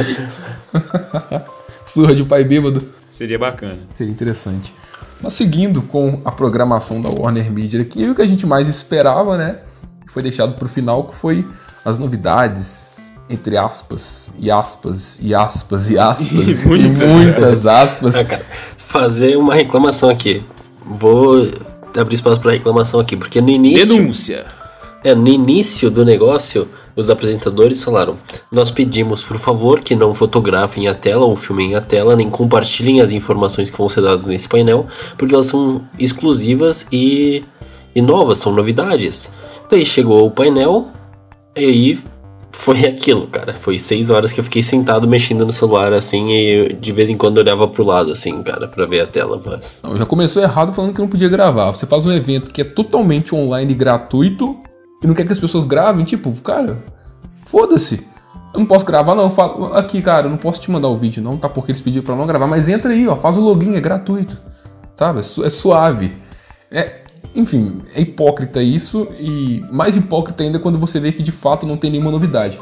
Surra de pai bêbado. Seria bacana. Seria interessante. Mas seguindo com a programação da Warner Media aqui, o que a gente mais esperava, né? Foi deixado pro final, que foi as novidades, entre aspas, e aspas, e aspas, e aspas, E e muitas muitas aspas. Ah, cara, fazer uma reclamação aqui. Vou abrir espaço pra reclamação aqui, porque no início. Denúncia. É, no início do negócio, os apresentadores falaram: Nós pedimos, por favor, que não fotografem a tela ou filmem a tela, nem compartilhem as informações que vão ser dadas nesse painel, porque elas são exclusivas e, e novas, são novidades. Daí chegou o painel, e aí foi aquilo, cara. Foi seis horas que eu fiquei sentado mexendo no celular assim, e de vez em quando olhava pro lado, assim, cara, pra ver a tela, mas. Não, já começou errado falando que não podia gravar. Você faz um evento que é totalmente online gratuito e não quer que as pessoas gravem, tipo, cara, foda-se. Eu não posso gravar, não. Falo, aqui, cara, eu não posso te mandar o vídeo, não, tá? Porque eles pediram pra não gravar. Mas entra aí, ó, faz o login, é gratuito. Sabe? É, é suave. É, enfim, é hipócrita isso. E mais hipócrita ainda quando você vê que de fato não tem nenhuma novidade.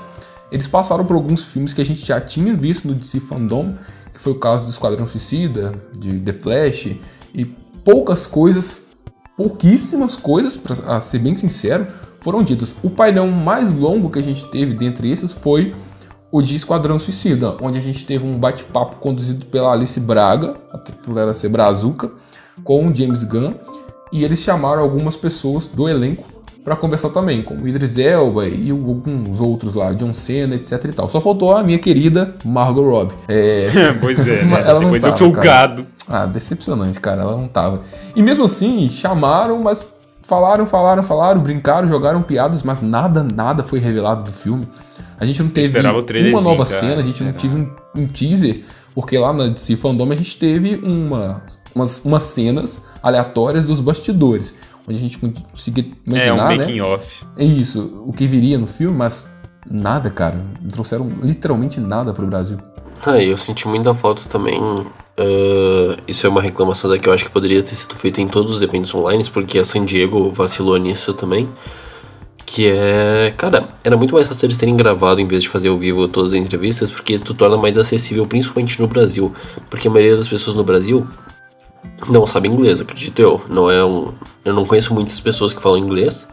Eles passaram por alguns filmes que a gente já tinha visto no DC Fandom, que foi o caso do Esquadrão Suicida, de The Flash, e poucas coisas, pouquíssimas coisas, pra ser bem sincero, foram ditas. O painel mais longo que a gente teve dentre esses foi o de Esquadrão Suicida, onde a gente teve um bate-papo conduzido pela Alice Braga, por ela ser brazuca, com o James Gunn, e eles chamaram algumas pessoas do elenco para conversar também, como Idris Elba e alguns outros lá, John Cena, etc e tal. Só faltou a minha querida Margot Robbie. É, pois é, né? Ela não Depois eu tava, sou o cara. gado. ah, decepcionante, cara. Ela não tava. E mesmo assim, chamaram, mas falaram, falaram, falaram, brincaram, jogaram piadas, mas nada, nada foi revelado do filme. A gente não teve uma nova cara, cena, a gente não tive um, um teaser, porque lá na DC Fandom a gente teve uma, umas, umas cenas aleatórias dos bastidores, onde a gente conseguia É, um imaginar, né? making off. É isso, o que viria no filme, mas nada, cara. Não trouxeram literalmente nada pro Brasil. Ah, eu senti muita falta também. ah, isso é uma reclamação da que eu acho que poderia ter sido feita em todos os eventos online, porque a San Diego vacilou nisso também. Que é. Cara, era muito mais fácil eles terem gravado em vez de fazer ao vivo todas as entrevistas, porque tu torna mais acessível, principalmente no Brasil. Porque a maioria das pessoas no Brasil não sabe inglês, acredito eu. Não é um. Eu não conheço muitas pessoas que falam inglês.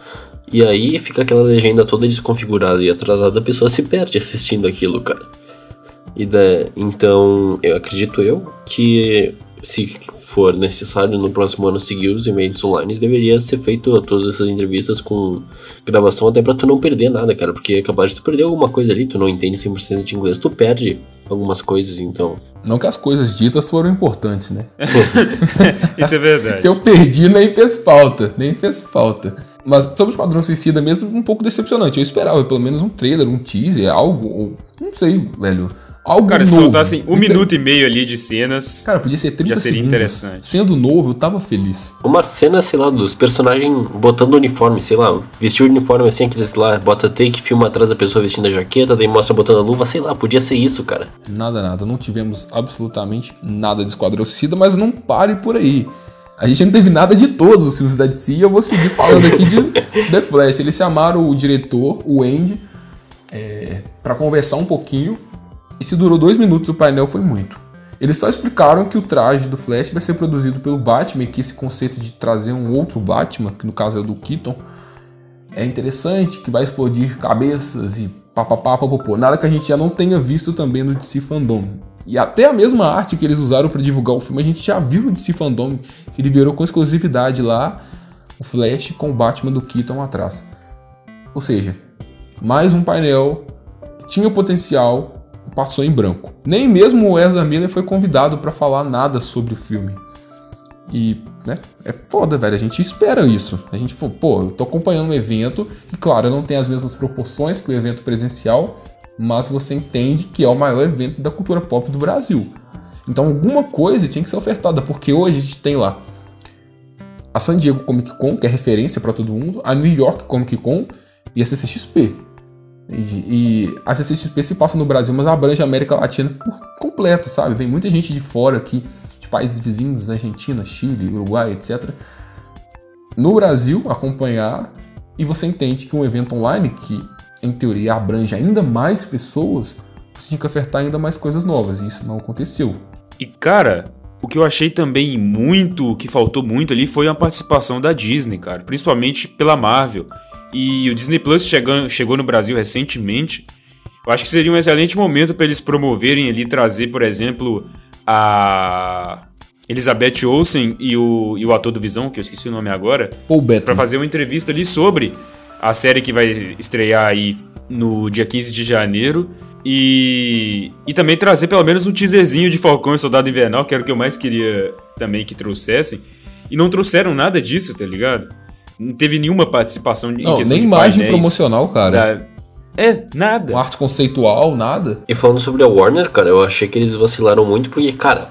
E aí fica aquela legenda toda desconfigurada e atrasada, a pessoa se perde assistindo aquilo, cara. E da, então, eu acredito eu que se for necessário no próximo ano seguir os eventos online, deveria ser feito todas essas entrevistas com gravação até pra tu não perder nada, cara, porque é capaz de tu perder alguma coisa ali, tu não entende 100% de inglês, tu perde algumas coisas, então. Não que as coisas ditas foram importantes, né? Isso é verdade. Se eu perdi, nem fez falta. Nem fez falta. Mas sobre o Esquadrão Suicida mesmo, um pouco decepcionante. Eu esperava pelo menos um trailer, um teaser, algo. ou- Não sei, velho. Algo Cara, se novo. soltassem um Liter- minuto e meio ali de cenas. Cara, podia ser 30 Já seria segundos. interessante. Sendo novo, eu tava feliz. Uma cena, sei lá, dos personagens botando uniforme, sei lá, vestiu o uniforme assim, aqueles lá, bota take, filma atrás da pessoa vestindo a jaqueta, daí mostra botando a luva, sei lá, podia ser isso, cara. Nada, nada. Não tivemos absolutamente nada de Esquadrão Suicida, mas não pare por aí. A gente não teve nada de todos os filmes da DC e eu vou seguir falando aqui de The Flash. Eles chamaram o diretor, o Andy, é, para conversar um pouquinho. E se durou dois minutos, o painel foi muito. Eles só explicaram que o traje do Flash vai ser produzido pelo Batman e que esse conceito de trazer um outro Batman, que no caso é o do Keaton, é interessante, que vai explodir cabeças e papapá, papapô. Nada que a gente já não tenha visto também no DC Fandom. E até a mesma arte que eles usaram para divulgar o filme, a gente já viu no DC Fandom, que liberou com exclusividade lá o Flash com o Batman do Keaton atrás. Ou seja, mais um painel que tinha potencial passou em branco. Nem mesmo o Ezra Miller foi convidado para falar nada sobre o filme. E, né, é foda, velho. A gente espera isso. A gente pô, eu tô acompanhando um evento e, claro, não tem as mesmas proporções que o evento presencial, mas você entende que é o maior evento da cultura pop do Brasil. Então, alguma coisa tinha que ser ofertada, porque hoje a gente tem lá a San Diego Comic Con, que é referência para todo mundo, a New York Comic Con e a CCXP. E, e a CCXP se passa no Brasil, mas abrange a América Latina por completo, sabe? Vem muita gente de fora aqui, de países vizinhos, Argentina, Chile, Uruguai, etc. No Brasil, acompanhar, e você entende que um evento online que, em teoria, abrange ainda mais pessoas, você tinha que ofertar ainda mais coisas novas, e isso não aconteceu. E cara, o que eu achei também muito, que faltou muito ali, foi a participação da Disney, cara, principalmente pela Marvel. E o Disney Plus chegou, chegou no Brasil recentemente. Eu acho que seria um excelente momento para eles promoverem ali, trazer, por exemplo, a Elizabeth Olsen e o, e o ator do Visão, que eu esqueci o nome agora, para fazer uma entrevista ali sobre a série que vai estrear aí no dia 15 de janeiro. E, e também trazer pelo menos um teaserzinho de Falcão e Soldado Invernal, que era o que eu mais queria também que trouxessem. E não trouxeram nada disso, tá ligado? Não teve nenhuma participação em não, questão nem de imagem promocional, cara. Da... É, nada. Uma arte conceitual, nada. E falando sobre a Warner, cara, eu achei que eles vacilaram muito porque, cara,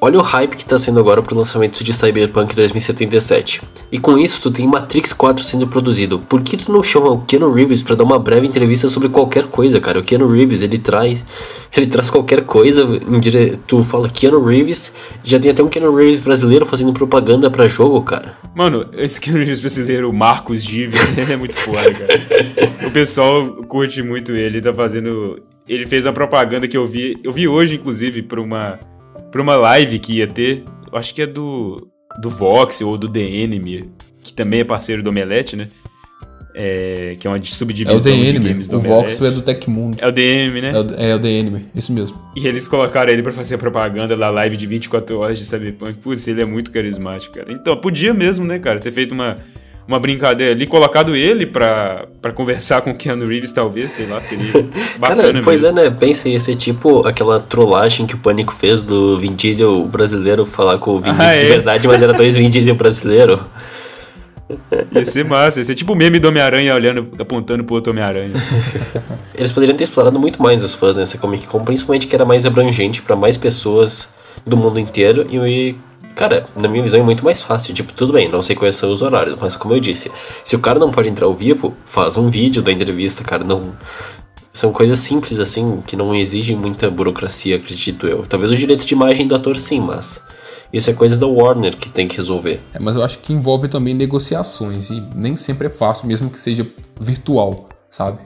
Olha o hype que tá sendo agora pro lançamento de Cyberpunk 2077. E com isso, tu tem Matrix 4 sendo produzido. Por que tu não chama o Keanu Reeves para dar uma breve entrevista sobre qualquer coisa, cara? O Keanu Reeves, ele traz, ele traz qualquer coisa, dire... tu fala Keanu Reeves, já tem até um Keanu Reeves brasileiro fazendo propaganda para jogo, cara. Mano, esse Keanu Reeves brasileiro, o Marcos Dives, ele é muito foda, cara. o pessoal curte muito ele, tá fazendo... Ele fez a propaganda que eu vi, eu vi hoje, inclusive, pra uma pra uma live que ia ter, acho que é do, do Vox ou do The Enemy, que também é parceiro do Omelete, né? É, que é uma subdivisão é o The Enemy. games do O Vox é do Tecmundo. É o DM, né? É o, é o The Enemy, isso mesmo. E eles colocaram ele pra fazer a propaganda da live de 24 horas de Cyberpunk. Putz, ele é muito carismático, cara. Então, podia mesmo, né, cara, ter feito uma uma brincadeira ali, colocado ele pra, pra conversar com o Keanu Reeves, talvez, sei lá, seria bacana Cara, pois mesmo. é, né? Pensa, ia ser tipo aquela trollagem que o Pânico fez do Vin Diesel brasileiro falar com o Vin ah, Diesel é? de verdade, mas era dois Vin Diesel brasileiro. Ia ser massa, ia ser tipo o meme do Homem-Aranha olhando, apontando pro outro Homem-Aranha. Eles poderiam ter explorado muito mais os fãs nessa Comic Con, principalmente que era mais abrangente para mais pessoas do mundo inteiro e Cara, na minha visão é muito mais fácil. Tipo, tudo bem, não sei quais são os horários, mas como eu disse, se o cara não pode entrar ao vivo, faz um vídeo da entrevista, cara. Não. São coisas simples assim, que não exigem muita burocracia, acredito eu. Talvez o direito de imagem do ator sim, mas. Isso é coisa da Warner que tem que resolver. É, mas eu acho que envolve também negociações e nem sempre é fácil, mesmo que seja virtual, sabe?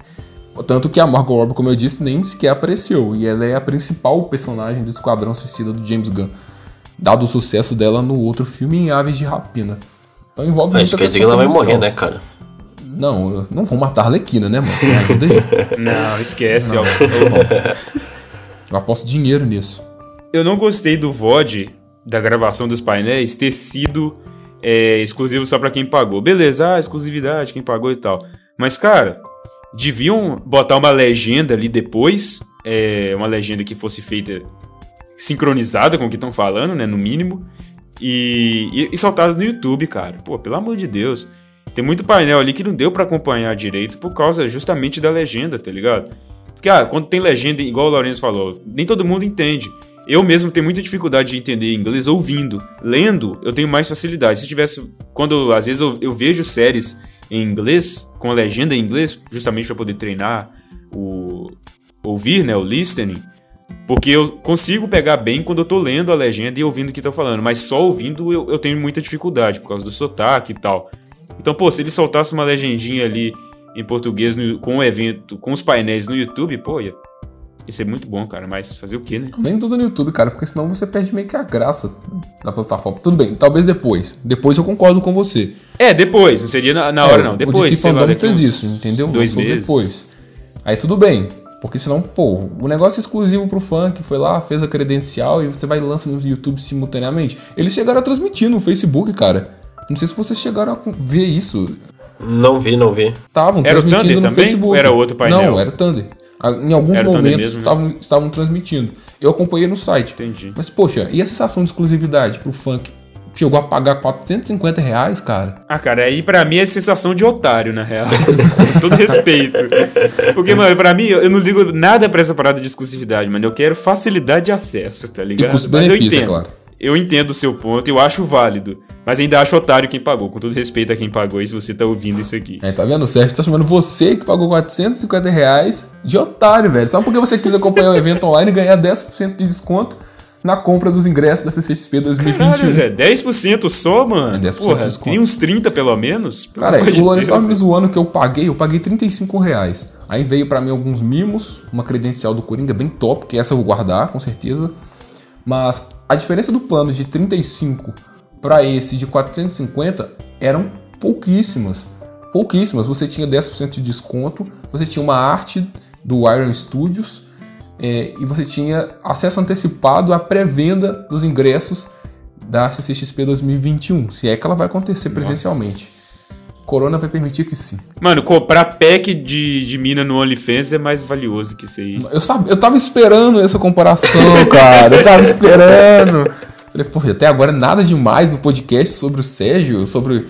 Tanto que a Margot Robbie, como eu disse, nem sequer apareceu. E ela é a principal personagem do Esquadrão Suicida do James Gunn dado o sucesso dela no outro filme em Aves de Rapina. Então envolve ah, Isso quer dizer que ela vai morrer, né, cara? Não, não vão matar a Arlequina, né, mano? Me ajuda aí. não, esquece, não. ó. Eu aposto dinheiro nisso. Eu não gostei do VOD da gravação dos painéis ter sido é, exclusivo só para quem pagou. Beleza, ah, exclusividade, quem pagou e tal. Mas, cara, deviam botar uma legenda ali depois, é, uma legenda que fosse feita sincronizada com o que estão falando, né? No mínimo. E, e, e soltadas no YouTube, cara. Pô, pelo amor de Deus. Tem muito painel ali que não deu para acompanhar direito por causa justamente da legenda, tá ligado? Porque, ah, quando tem legenda, igual o Lourenço falou, nem todo mundo entende. Eu mesmo tenho muita dificuldade de entender inglês ouvindo. Lendo, eu tenho mais facilidade. Se tivesse. Quando às vezes eu, eu vejo séries em inglês, com a legenda em inglês, justamente para poder treinar o. ouvir, né? O listening. Porque eu consigo pegar bem quando eu tô lendo a legenda e ouvindo o que estão falando, mas só ouvindo eu, eu, tenho muita dificuldade por causa do sotaque e tal. Então, pô, se ele soltasse uma legendinha ali em português no, com o evento, com os painéis no YouTube, pô, ia, Isso é muito bom, cara, mas fazer o quê, né? Nem tudo no YouTube, cara, porque senão você perde meio que a graça da plataforma. Tudo bem, talvez depois. Depois eu concordo com você. É, depois, não seria na, na hora, É, não. O Depois, DC lá, Fandom fez isso, entendeu? Dois meses. depois. Aí tudo bem. Porque senão, pô, o negócio é exclusivo pro fã que foi lá, fez a credencial e você vai e lança no YouTube simultaneamente. Eles chegaram a transmitir no Facebook, cara. Não sei se vocês chegaram a ver isso. Não vi, não vi. Estavam o transmitindo Thunder no também? Facebook. Era outro painel? Não, era o Thunder. Em alguns Era o momentos mesmo, né? estavam, estavam transmitindo. Eu acompanhei no site. Entendi. Mas, poxa, e a sensação de exclusividade pro fã que chegou a pagar 450 reais, cara? Ah, cara, aí pra mim é sensação de otário, na real. Com todo respeito. Porque, mano, pra mim, eu não ligo nada pra essa parada de exclusividade, mano. Eu quero facilidade de acesso, tá ligado? Eu custo-benefício, é entendo. claro. Eu entendo o seu ponto, eu acho válido. Mas ainda acho otário quem pagou. Com todo respeito a quem pagou aí, se você tá ouvindo isso aqui. É, tá vendo? O Sérgio tá chamando você que pagou 450 reais de otário, velho. Só porque você quis acompanhar o evento online e ganhar 10% de desconto na compra dos ingressos da CCXP 2021. Caralho, Zé, 10% só, mano? É 10% de Porra, tem uns 30 pelo menos? Pelo Cara, o Lourenço tava me zoando que eu paguei, eu paguei 35 reais. Aí veio pra mim alguns mimos, uma credencial do Coringa bem top, que essa eu vou guardar, com certeza. Mas a diferença do plano de 35 pra esse de 450 eram pouquíssimas. Pouquíssimas. Você tinha 10% de desconto, você tinha uma arte do Iron Studios é, e você tinha acesso antecipado à pré-venda dos ingressos da CCXP 2021, se é que ela vai acontecer presencialmente. Corona vai permitir que sim. Mano, comprar pack de, de mina no OnlyFans é mais valioso que isso aí. Eu, sab- eu tava esperando essa comparação, cara. Eu tava esperando. Falei, porra, até agora nada demais no podcast sobre o Sérgio, sobre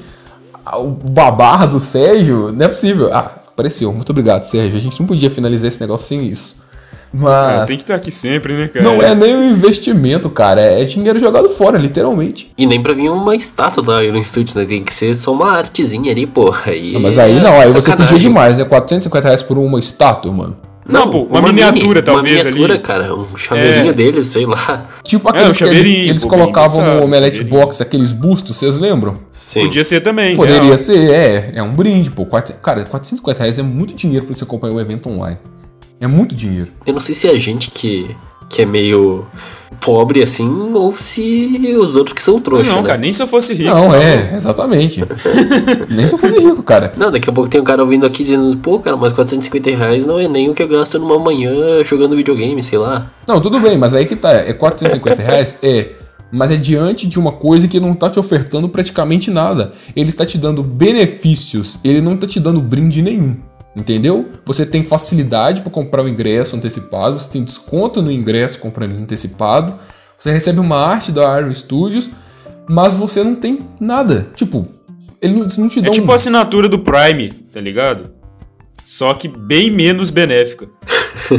o babar do Sérgio. Não é possível. Ah, apareceu. Muito obrigado, Sérgio. A gente não podia finalizar esse negócio sem isso. Mas tem que estar aqui sempre, né, cara? não é nem um investimento, cara. É dinheiro jogado fora, literalmente. E nem pra vir uma estátua da Iron Studios, né? Tem que ser só uma artezinha ali, porra. Aí Não, mas aí não, aí você sacanagem. pediu demais, né? 450 reais por uma estátua, mano. Não, pô, uma miniatura, talvez, Uma miniatura, ali. cara. Um chaveirinho É. deles, sei lá. Tipo aqueles o que chaveirinho, eles colocavam no chaveirinho. Box, aqueles bustos, vocês lembram? Sim. Podia ser também. Poderia real. ser, é, é um brinde, pô. Quatro- Cara, 450 reais é muito dinheiro pra você acompanhar um evento online. É muito dinheiro. Eu não sei se é a gente que, que é meio pobre assim, ou se os outros que são trouxa, Não, né? cara, nem se eu fosse rico. Não, tá é, exatamente. Nem se eu fosse rico, cara. Não, daqui a pouco tem um cara ouvindo aqui dizendo, pô, cara, mas 450 reais não é nem o que eu gasto numa manhã jogando videogame, sei lá. Não, tudo bem, mas aí que tá. É 450 reais? É. Mas é diante de uma coisa que não tá te ofertando praticamente nada. Ele está te dando benefícios, ele não tá te dando brinde nenhum. Entendeu? Você tem facilidade para comprar o ingresso antecipado, você tem desconto no ingresso comprando antecipado, você recebe uma arte da Iron Studios, mas você não tem nada. Tipo, ele não, não te dá É tipo um... a assinatura do Prime, tá ligado? Só que bem menos benéfica.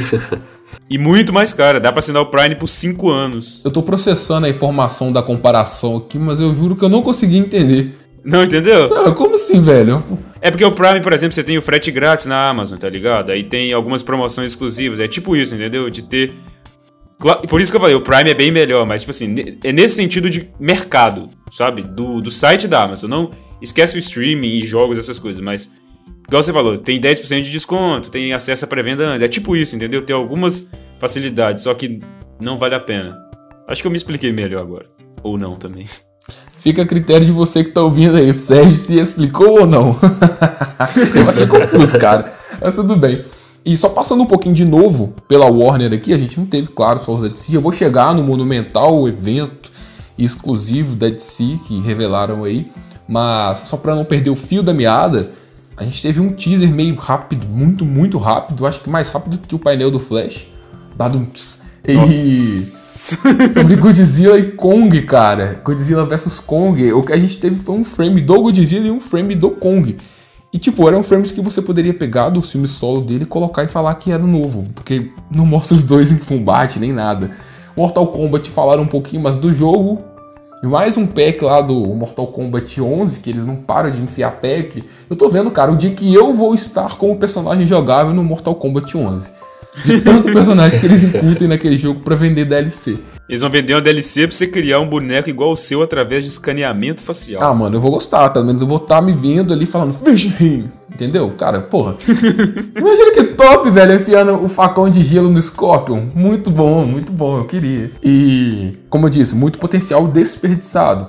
e muito mais cara. Dá pra assinar o Prime por 5 anos. Eu tô processando a informação da comparação aqui, mas eu juro que eu não consegui entender. Não entendeu? Ah, como assim, velho? É porque o Prime, por exemplo, você tem o frete grátis na Amazon, tá ligado? Aí tem algumas promoções exclusivas. É tipo isso, entendeu? De ter. Por isso que eu falei, o Prime é bem melhor, mas, tipo assim, é nesse sentido de mercado, sabe? Do, do site da Amazon. Não esquece o streaming e jogos, essas coisas, mas. Igual você falou, tem 10% de desconto, tem acesso à pré-venda antes. É tipo isso, entendeu? Tem algumas facilidades, só que não vale a pena. Acho que eu me expliquei melhor agora. Ou não também. Fica a critério de você que tá ouvindo aí. O Sérgio se explicou ou não? eu achei confuso, cara. Mas tudo bem. E só passando um pouquinho de novo pela Warner aqui, a gente não teve, claro, só os DC. Eu vou chegar no Monumental, evento exclusivo da DC que revelaram aí. Mas só pra não perder o fio da meada, a gente teve um teaser meio rápido, muito, muito rápido. Acho que mais rápido que o painel do Flash. Dado um tss. E sobre Godzilla e Kong, cara. Godzilla vs Kong. O que a gente teve foi um frame do Godzilla e um frame do Kong. E, tipo, eram frames que você poderia pegar do filme solo dele e colocar e falar que era novo. Porque não mostra os dois em combate, nem nada. Mortal Kombat falaram um pouquinho mais do jogo. E mais um pack lá do Mortal Kombat 11, que eles não param de enfiar pack. Eu tô vendo, cara, o dia que eu vou estar como personagem jogável no Mortal Kombat 11. De tanto personagem que eles incutem naquele jogo pra vender DLC. Eles vão vender uma DLC pra você criar um boneco igual o seu através de escaneamento facial. Ah, mano, eu vou gostar. Pelo menos eu vou estar me vendo ali falando, him, Entendeu? Cara, porra. Imagina que top, velho, enfiando o facão de gelo no Scorpion. Muito bom, muito bom, eu queria. E, como eu disse, muito potencial desperdiçado.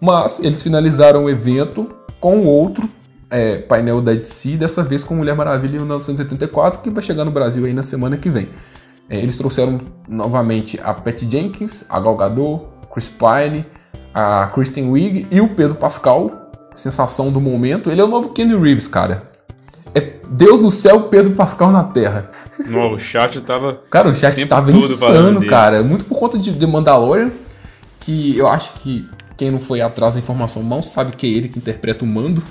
Mas eles finalizaram o evento com outro é, painel da DC, dessa vez com Mulher Maravilha em 1984, que vai chegar no Brasil aí na semana que vem. É, eles trouxeram novamente a Pat Jenkins, a Gal Gadot, Chris Pine, a Kristen Wiig e o Pedro Pascal, sensação do momento. Ele é o novo Kenny Reeves, cara. É Deus no céu, Pedro Pascal na terra. No, o chat tava. Cara, o chat tava insano, cara. Muito por conta de The Mandalorian, que eu acho que quem não foi atrás da informação mal sabe que é ele que interpreta o mando.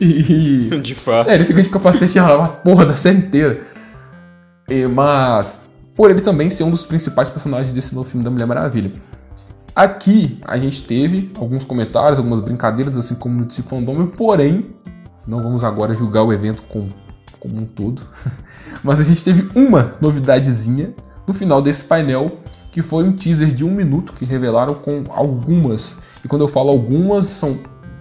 E. De fato. É, ele fica de capacete a porra da série inteira. E, mas. Por ele também ser um dos principais personagens desse novo filme da Mulher Maravilha. Aqui a gente teve alguns comentários, algumas brincadeiras, assim como no DC Fandom, porém, não vamos agora julgar o evento com, como um todo, mas a gente teve uma novidadezinha no final desse painel, que foi um teaser de um minuto que revelaram com algumas, e quando eu falo algumas, são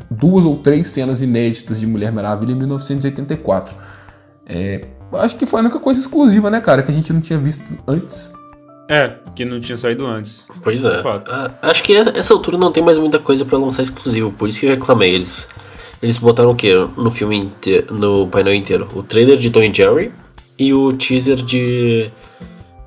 duas ou três cenas inéditas de Mulher Maravilha em 1984. É, acho que foi a única coisa exclusiva, né, cara, que a gente não tinha visto antes é, que não tinha saído antes. Pois é. Ah, acho que essa altura não tem mais muita coisa para lançar exclusivo, por isso que eu reclamei. Eles, eles botaram o que no filme inteiro, no painel inteiro? O trailer de Tom e Jerry e o teaser de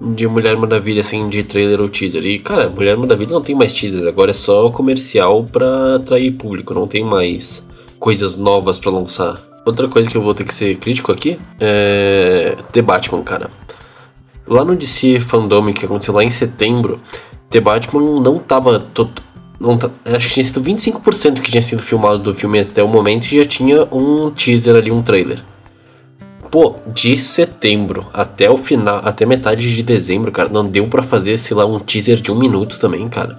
de Mulher Maravilha, assim, de trailer ou teaser. E, cara, Mulher Maravilha não tem mais teaser, agora é só comercial pra atrair público, não tem mais coisas novas para lançar. Outra coisa que eu vou ter que ser crítico aqui é The Batman, cara. Lá no DC Fandom, que aconteceu lá em setembro, The Batman não tava. Não tá, acho que tinha sido 25% que tinha sido filmado do filme até o momento e já tinha um teaser ali, um trailer. Pô, de setembro até o final, até metade de dezembro, cara, não deu para fazer, sei lá, um teaser de um minuto também, cara.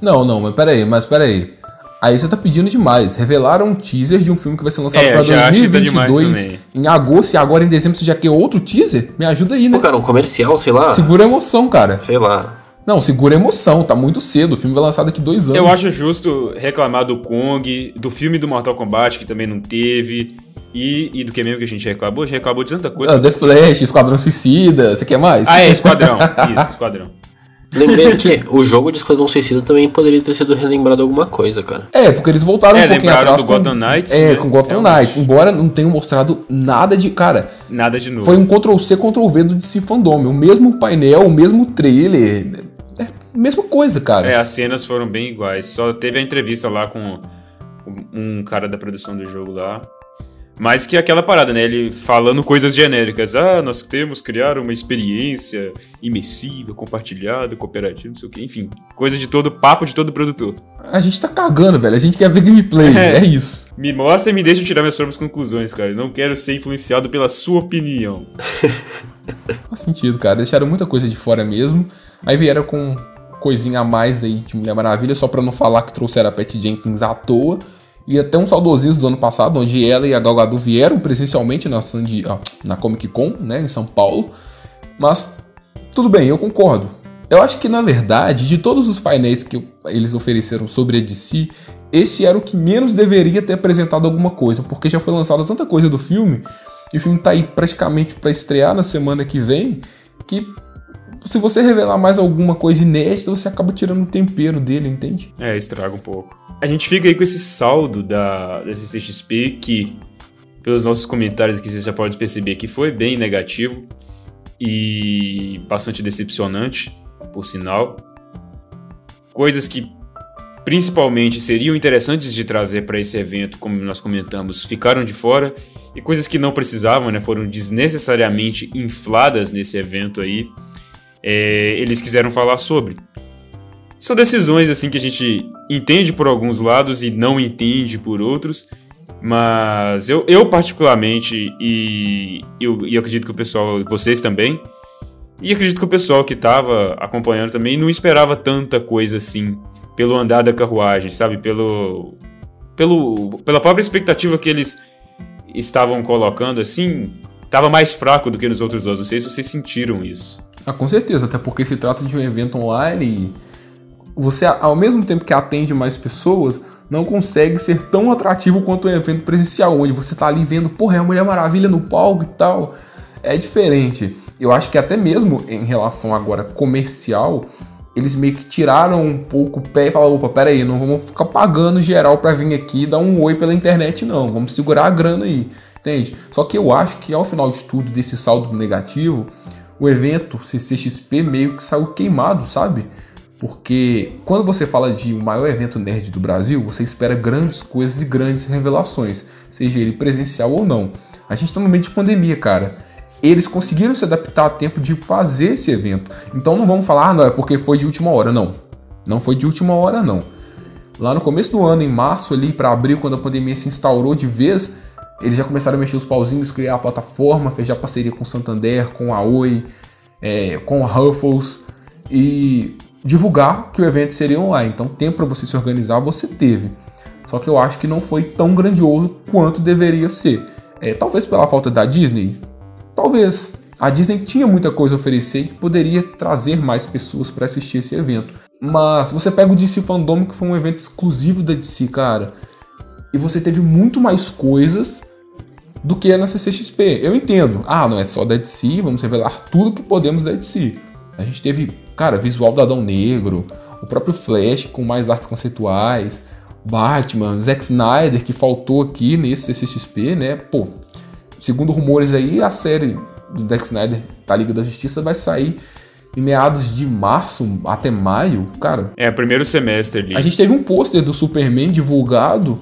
Não, não, mas peraí, mas peraí. Aí você tá pedindo demais. Revelaram um teaser de um filme que vai ser lançado é, pra 2022 tá em agosto e agora em dezembro você já quer outro teaser? Me ajuda aí, né? Pô, cara, um comercial, sei lá. Segura a emoção, cara. Sei lá. Não, segura a emoção, tá muito cedo. O filme vai lançar daqui dois anos. Eu acho justo reclamar do Kong, do filme do Mortal Kombat, que também não teve. E, e do que mesmo que a gente reclamou? A gente reclamou de tanta coisa. Ah, The Flash, Esquadrão Suicida, você quer mais? Ah, é, Esquadrão. Isso, Esquadrão. Lembrei que o jogo de Esquadrão Suicida também poderia ter sido relembrado alguma coisa, cara. É, porque eles voltaram é, um pouquinho atrás do com... Gotham Knights. É, né? com Gotham Realmente. Knights. Embora não tenham mostrado nada de... Cara... Nada de novo. Foi um Ctrl-C, Ctrl-V do DC Fandom. O mesmo painel, o mesmo trailer. É mesma coisa, cara. É, as cenas foram bem iguais. Só teve a entrevista lá com um cara da produção do jogo lá. Mais que aquela parada, né? Ele falando coisas genéricas. Ah, nós temos que criar uma experiência imersiva, compartilhada, cooperativa, não sei o quê. Enfim, coisa de todo, papo de todo produtor. A gente tá cagando, velho. A gente quer ver gameplay. É, é isso. Me mostra e me deixa tirar minhas próprias conclusões, cara. Eu não quero ser influenciado pela sua opinião. Faz sentido, cara. Deixaram muita coisa de fora mesmo. Aí vieram com coisinha a mais aí de Mulher Maravilha, só pra não falar que trouxeram a Pat Jenkins à toa. E até um saudosismo do ano passado, onde ela e a Gal Gadot vieram presencialmente na, Sandy, ó, na Comic Con, né, em São Paulo. Mas tudo bem, eu concordo. Eu acho que na verdade, de todos os painéis que eles ofereceram sobre a DC, esse era o que menos deveria ter apresentado alguma coisa, porque já foi lançada tanta coisa do filme, e o filme tá aí praticamente para estrear na semana que vem, que se você revelar mais alguma coisa inédita, você acaba tirando o tempero dele, entende? É, estraga um pouco. A gente fica aí com esse saldo da, da CCXP que, pelos nossos comentários aqui, você já pode perceber que foi bem negativo e bastante decepcionante, por sinal. Coisas que principalmente seriam interessantes de trazer para esse evento, como nós comentamos, ficaram de fora e coisas que não precisavam, né, foram desnecessariamente infladas nesse evento aí é, eles quiseram falar sobre. São decisões assim que a gente entende por alguns lados e não entende por outros, mas eu, eu particularmente, e eu, eu acredito que o pessoal, vocês também, e acredito que o pessoal que estava acompanhando também não esperava tanta coisa assim pelo andar da carruagem, sabe? Pelo, pelo, pela própria expectativa que eles estavam colocando, assim, estava mais fraco do que nos outros dois. Não sei se vocês sentiram isso. Ah, com certeza, até porque se trata de um evento online e você, ao mesmo tempo que atende mais pessoas, não consegue ser tão atrativo quanto um evento presencial, onde você tá ali vendo, porra, é a Mulher Maravilha no palco e tal. É diferente. Eu acho que até mesmo em relação agora comercial, eles meio que tiraram um pouco o pé e falaram, opa, pera aí, não vamos ficar pagando geral pra vir aqui e dar um oi pela internet não, vamos segurar a grana aí, entende? Só que eu acho que ao final de tudo desse saldo negativo, o evento CCXP meio que saiu queimado, sabe? Porque quando você fala de o maior evento nerd do Brasil, você espera grandes coisas e grandes revelações, seja ele presencial ou não. A gente tá no meio de pandemia, cara. Eles conseguiram se adaptar a tempo de fazer esse evento. Então não vamos falar, ah, não, é porque foi de última hora, não. Não foi de última hora, não. Lá no começo do ano, em março ali para abril, quando a pandemia se instaurou de vez, eles já começaram a mexer os pauzinhos, criar a plataforma, fechar parceria com o Santander, com a Oi, é, com a Ruffles e divulgar que o evento seria online. Então, tempo para você se organizar você teve. Só que eu acho que não foi tão grandioso quanto deveria ser. É, talvez pela falta da Disney, talvez. A Disney tinha muita coisa a oferecer que poderia trazer mais pessoas para assistir esse evento. Mas você pega o DC Fandom, que foi um evento exclusivo da DC, cara, e você teve muito mais coisas do que na CCXP. Eu entendo. Ah, não é só da DC, vamos revelar tudo que podemos da DC. A gente teve, cara, visual do Adão Negro, o próprio Flash com mais artes conceituais, Batman, Zack Snyder, que faltou aqui nesse CCXP, né? Pô, segundo rumores aí, a série do Zack Snyder da Liga da Justiça vai sair em meados de março até maio, cara. É, primeiro semestre ali. A gente teve um pôster do Superman divulgado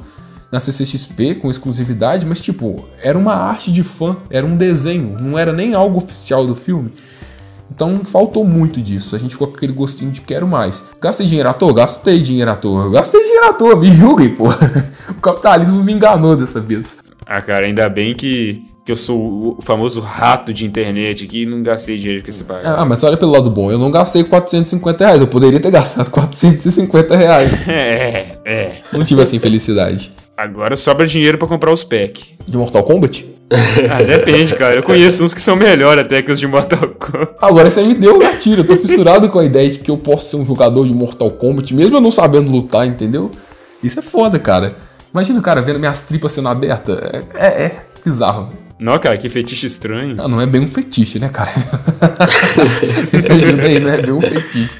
na CCXP com exclusividade, mas tipo, era uma arte de fã, era um desenho, não era nem algo oficial do filme. Então faltou muito disso. A gente ficou com aquele gostinho de quero mais. Gastei dinheiro à toa? Gastei dinheiro à toa. Gastei dinheiro à toa, me julguem, pô. O capitalismo me enganou dessa vez. Ah, cara, ainda bem que, que eu sou o famoso rato de internet que não gastei dinheiro com esse pai. Ah, mas olha pelo lado bom, eu não gastei 450 reais. Eu poderia ter gastado 450 reais. É, é. Não tive essa infelicidade. Agora sobra dinheiro pra comprar os packs. De Mortal Kombat? Ah, depende, cara. Eu conheço uns que são melhores até que os de Mortal Kombat. Agora você me deu o gatilho. Eu tô fissurado com a ideia de que eu posso ser um jogador de Mortal Kombat, mesmo eu não sabendo lutar, entendeu? Isso é foda, cara. Imagina o cara vendo minhas tripas sendo abertas. É, é, é bizarro. Não, cara, que fetiche estranho. Não, não é bem um fetiche, né, cara? Aí, não é bem um fetiche.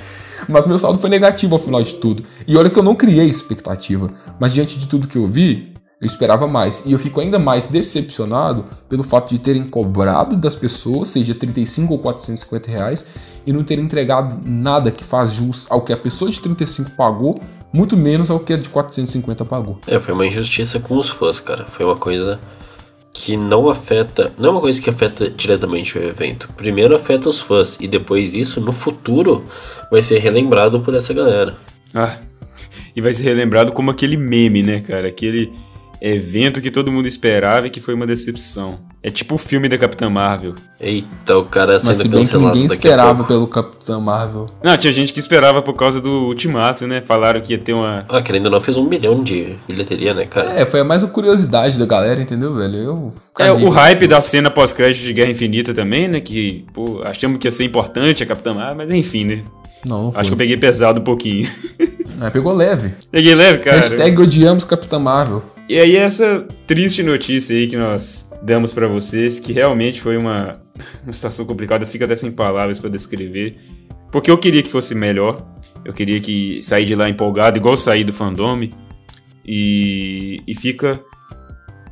Mas meu saldo foi negativo ao final de tudo. E olha que eu não criei expectativa. Mas diante de tudo que eu vi, eu esperava mais. E eu fico ainda mais decepcionado pelo fato de terem cobrado das pessoas, seja 35 ou 450 reais, e não terem entregado nada que faz jus ao que a pessoa de 35 pagou, muito menos ao que a de 450 pagou. É, foi uma injustiça com os fãs, cara. Foi uma coisa que não afeta. Não é uma coisa que afeta diretamente o evento. Primeiro afeta os fãs, e depois isso, no futuro, vai ser relembrado por essa galera. Ah, e vai ser relembrado como aquele meme, né, cara? Aquele evento que todo mundo esperava e que foi uma decepção. É tipo o filme da Capitã Marvel. Eita, o cara sendo Mas se bem que ninguém esperava pelo Capitã Marvel. Não, tinha gente que esperava por causa do Ultimato, né? Falaram que ia ter uma... Ah, que ainda não fez um milhão de bilheteria, né, cara? É, foi mais a curiosidade da galera, entendeu, velho? Eu é, o hype da cena pós-crédito de Guerra Infinita também, né? Que, pô, achamos que ia ser importante a Capitã Marvel, mas enfim, né? Não, não foi. Acho que eu peguei pesado um pouquinho. É, pegou leve. Peguei leve, cara. Hashtag odiamos Capitã Marvel. E aí essa triste notícia aí que nós damos para vocês, que realmente foi uma, uma situação complicada, fica até sem palavras para descrever. Porque eu queria que fosse melhor. Eu queria que sair de lá empolgado, igual sair do fandom. E, e fica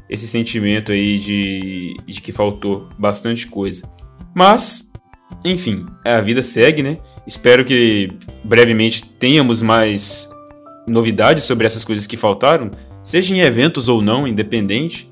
esse sentimento aí de, de que faltou bastante coisa. Mas, enfim, a vida segue, né? Espero que brevemente tenhamos mais novidades sobre essas coisas que faltaram seja em eventos ou não, independente.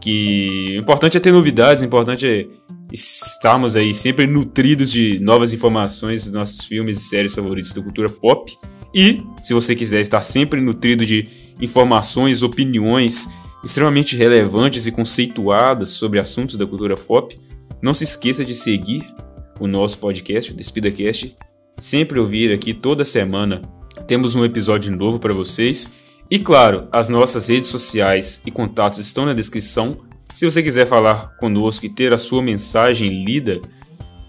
Que o importante é ter novidades, o importante é estarmos aí sempre nutridos de novas informações dos nossos filmes e séries favoritos da cultura pop. E, se você quiser estar sempre nutrido de informações, opiniões extremamente relevantes e conceituadas sobre assuntos da cultura pop, não se esqueça de seguir o nosso podcast, o DespidaCast. Sempre ouvir aqui toda semana. Temos um episódio novo para vocês e claro, as nossas redes sociais e contatos estão na descrição. Se você quiser falar conosco e ter a sua mensagem lida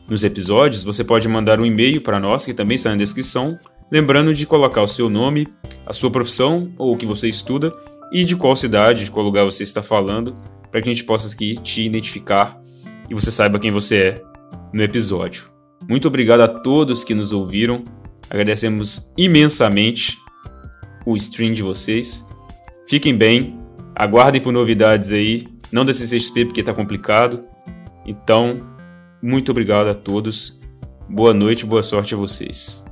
nos episódios, você pode mandar um e-mail para nós, que também está na descrição. Lembrando de colocar o seu nome a sua profissão ou o que você estuda e de qual cidade, de qual lugar você está falando, para que a gente possa aqui te identificar e você saiba quem você é no episódio. Muito obrigado a todos que nos ouviram. Agradecemos imensamente o stream de vocês. Fiquem bem, aguardem por novidades aí. Não da CCXP porque tá complicado. Então, muito obrigado a todos. Boa noite, boa sorte a vocês.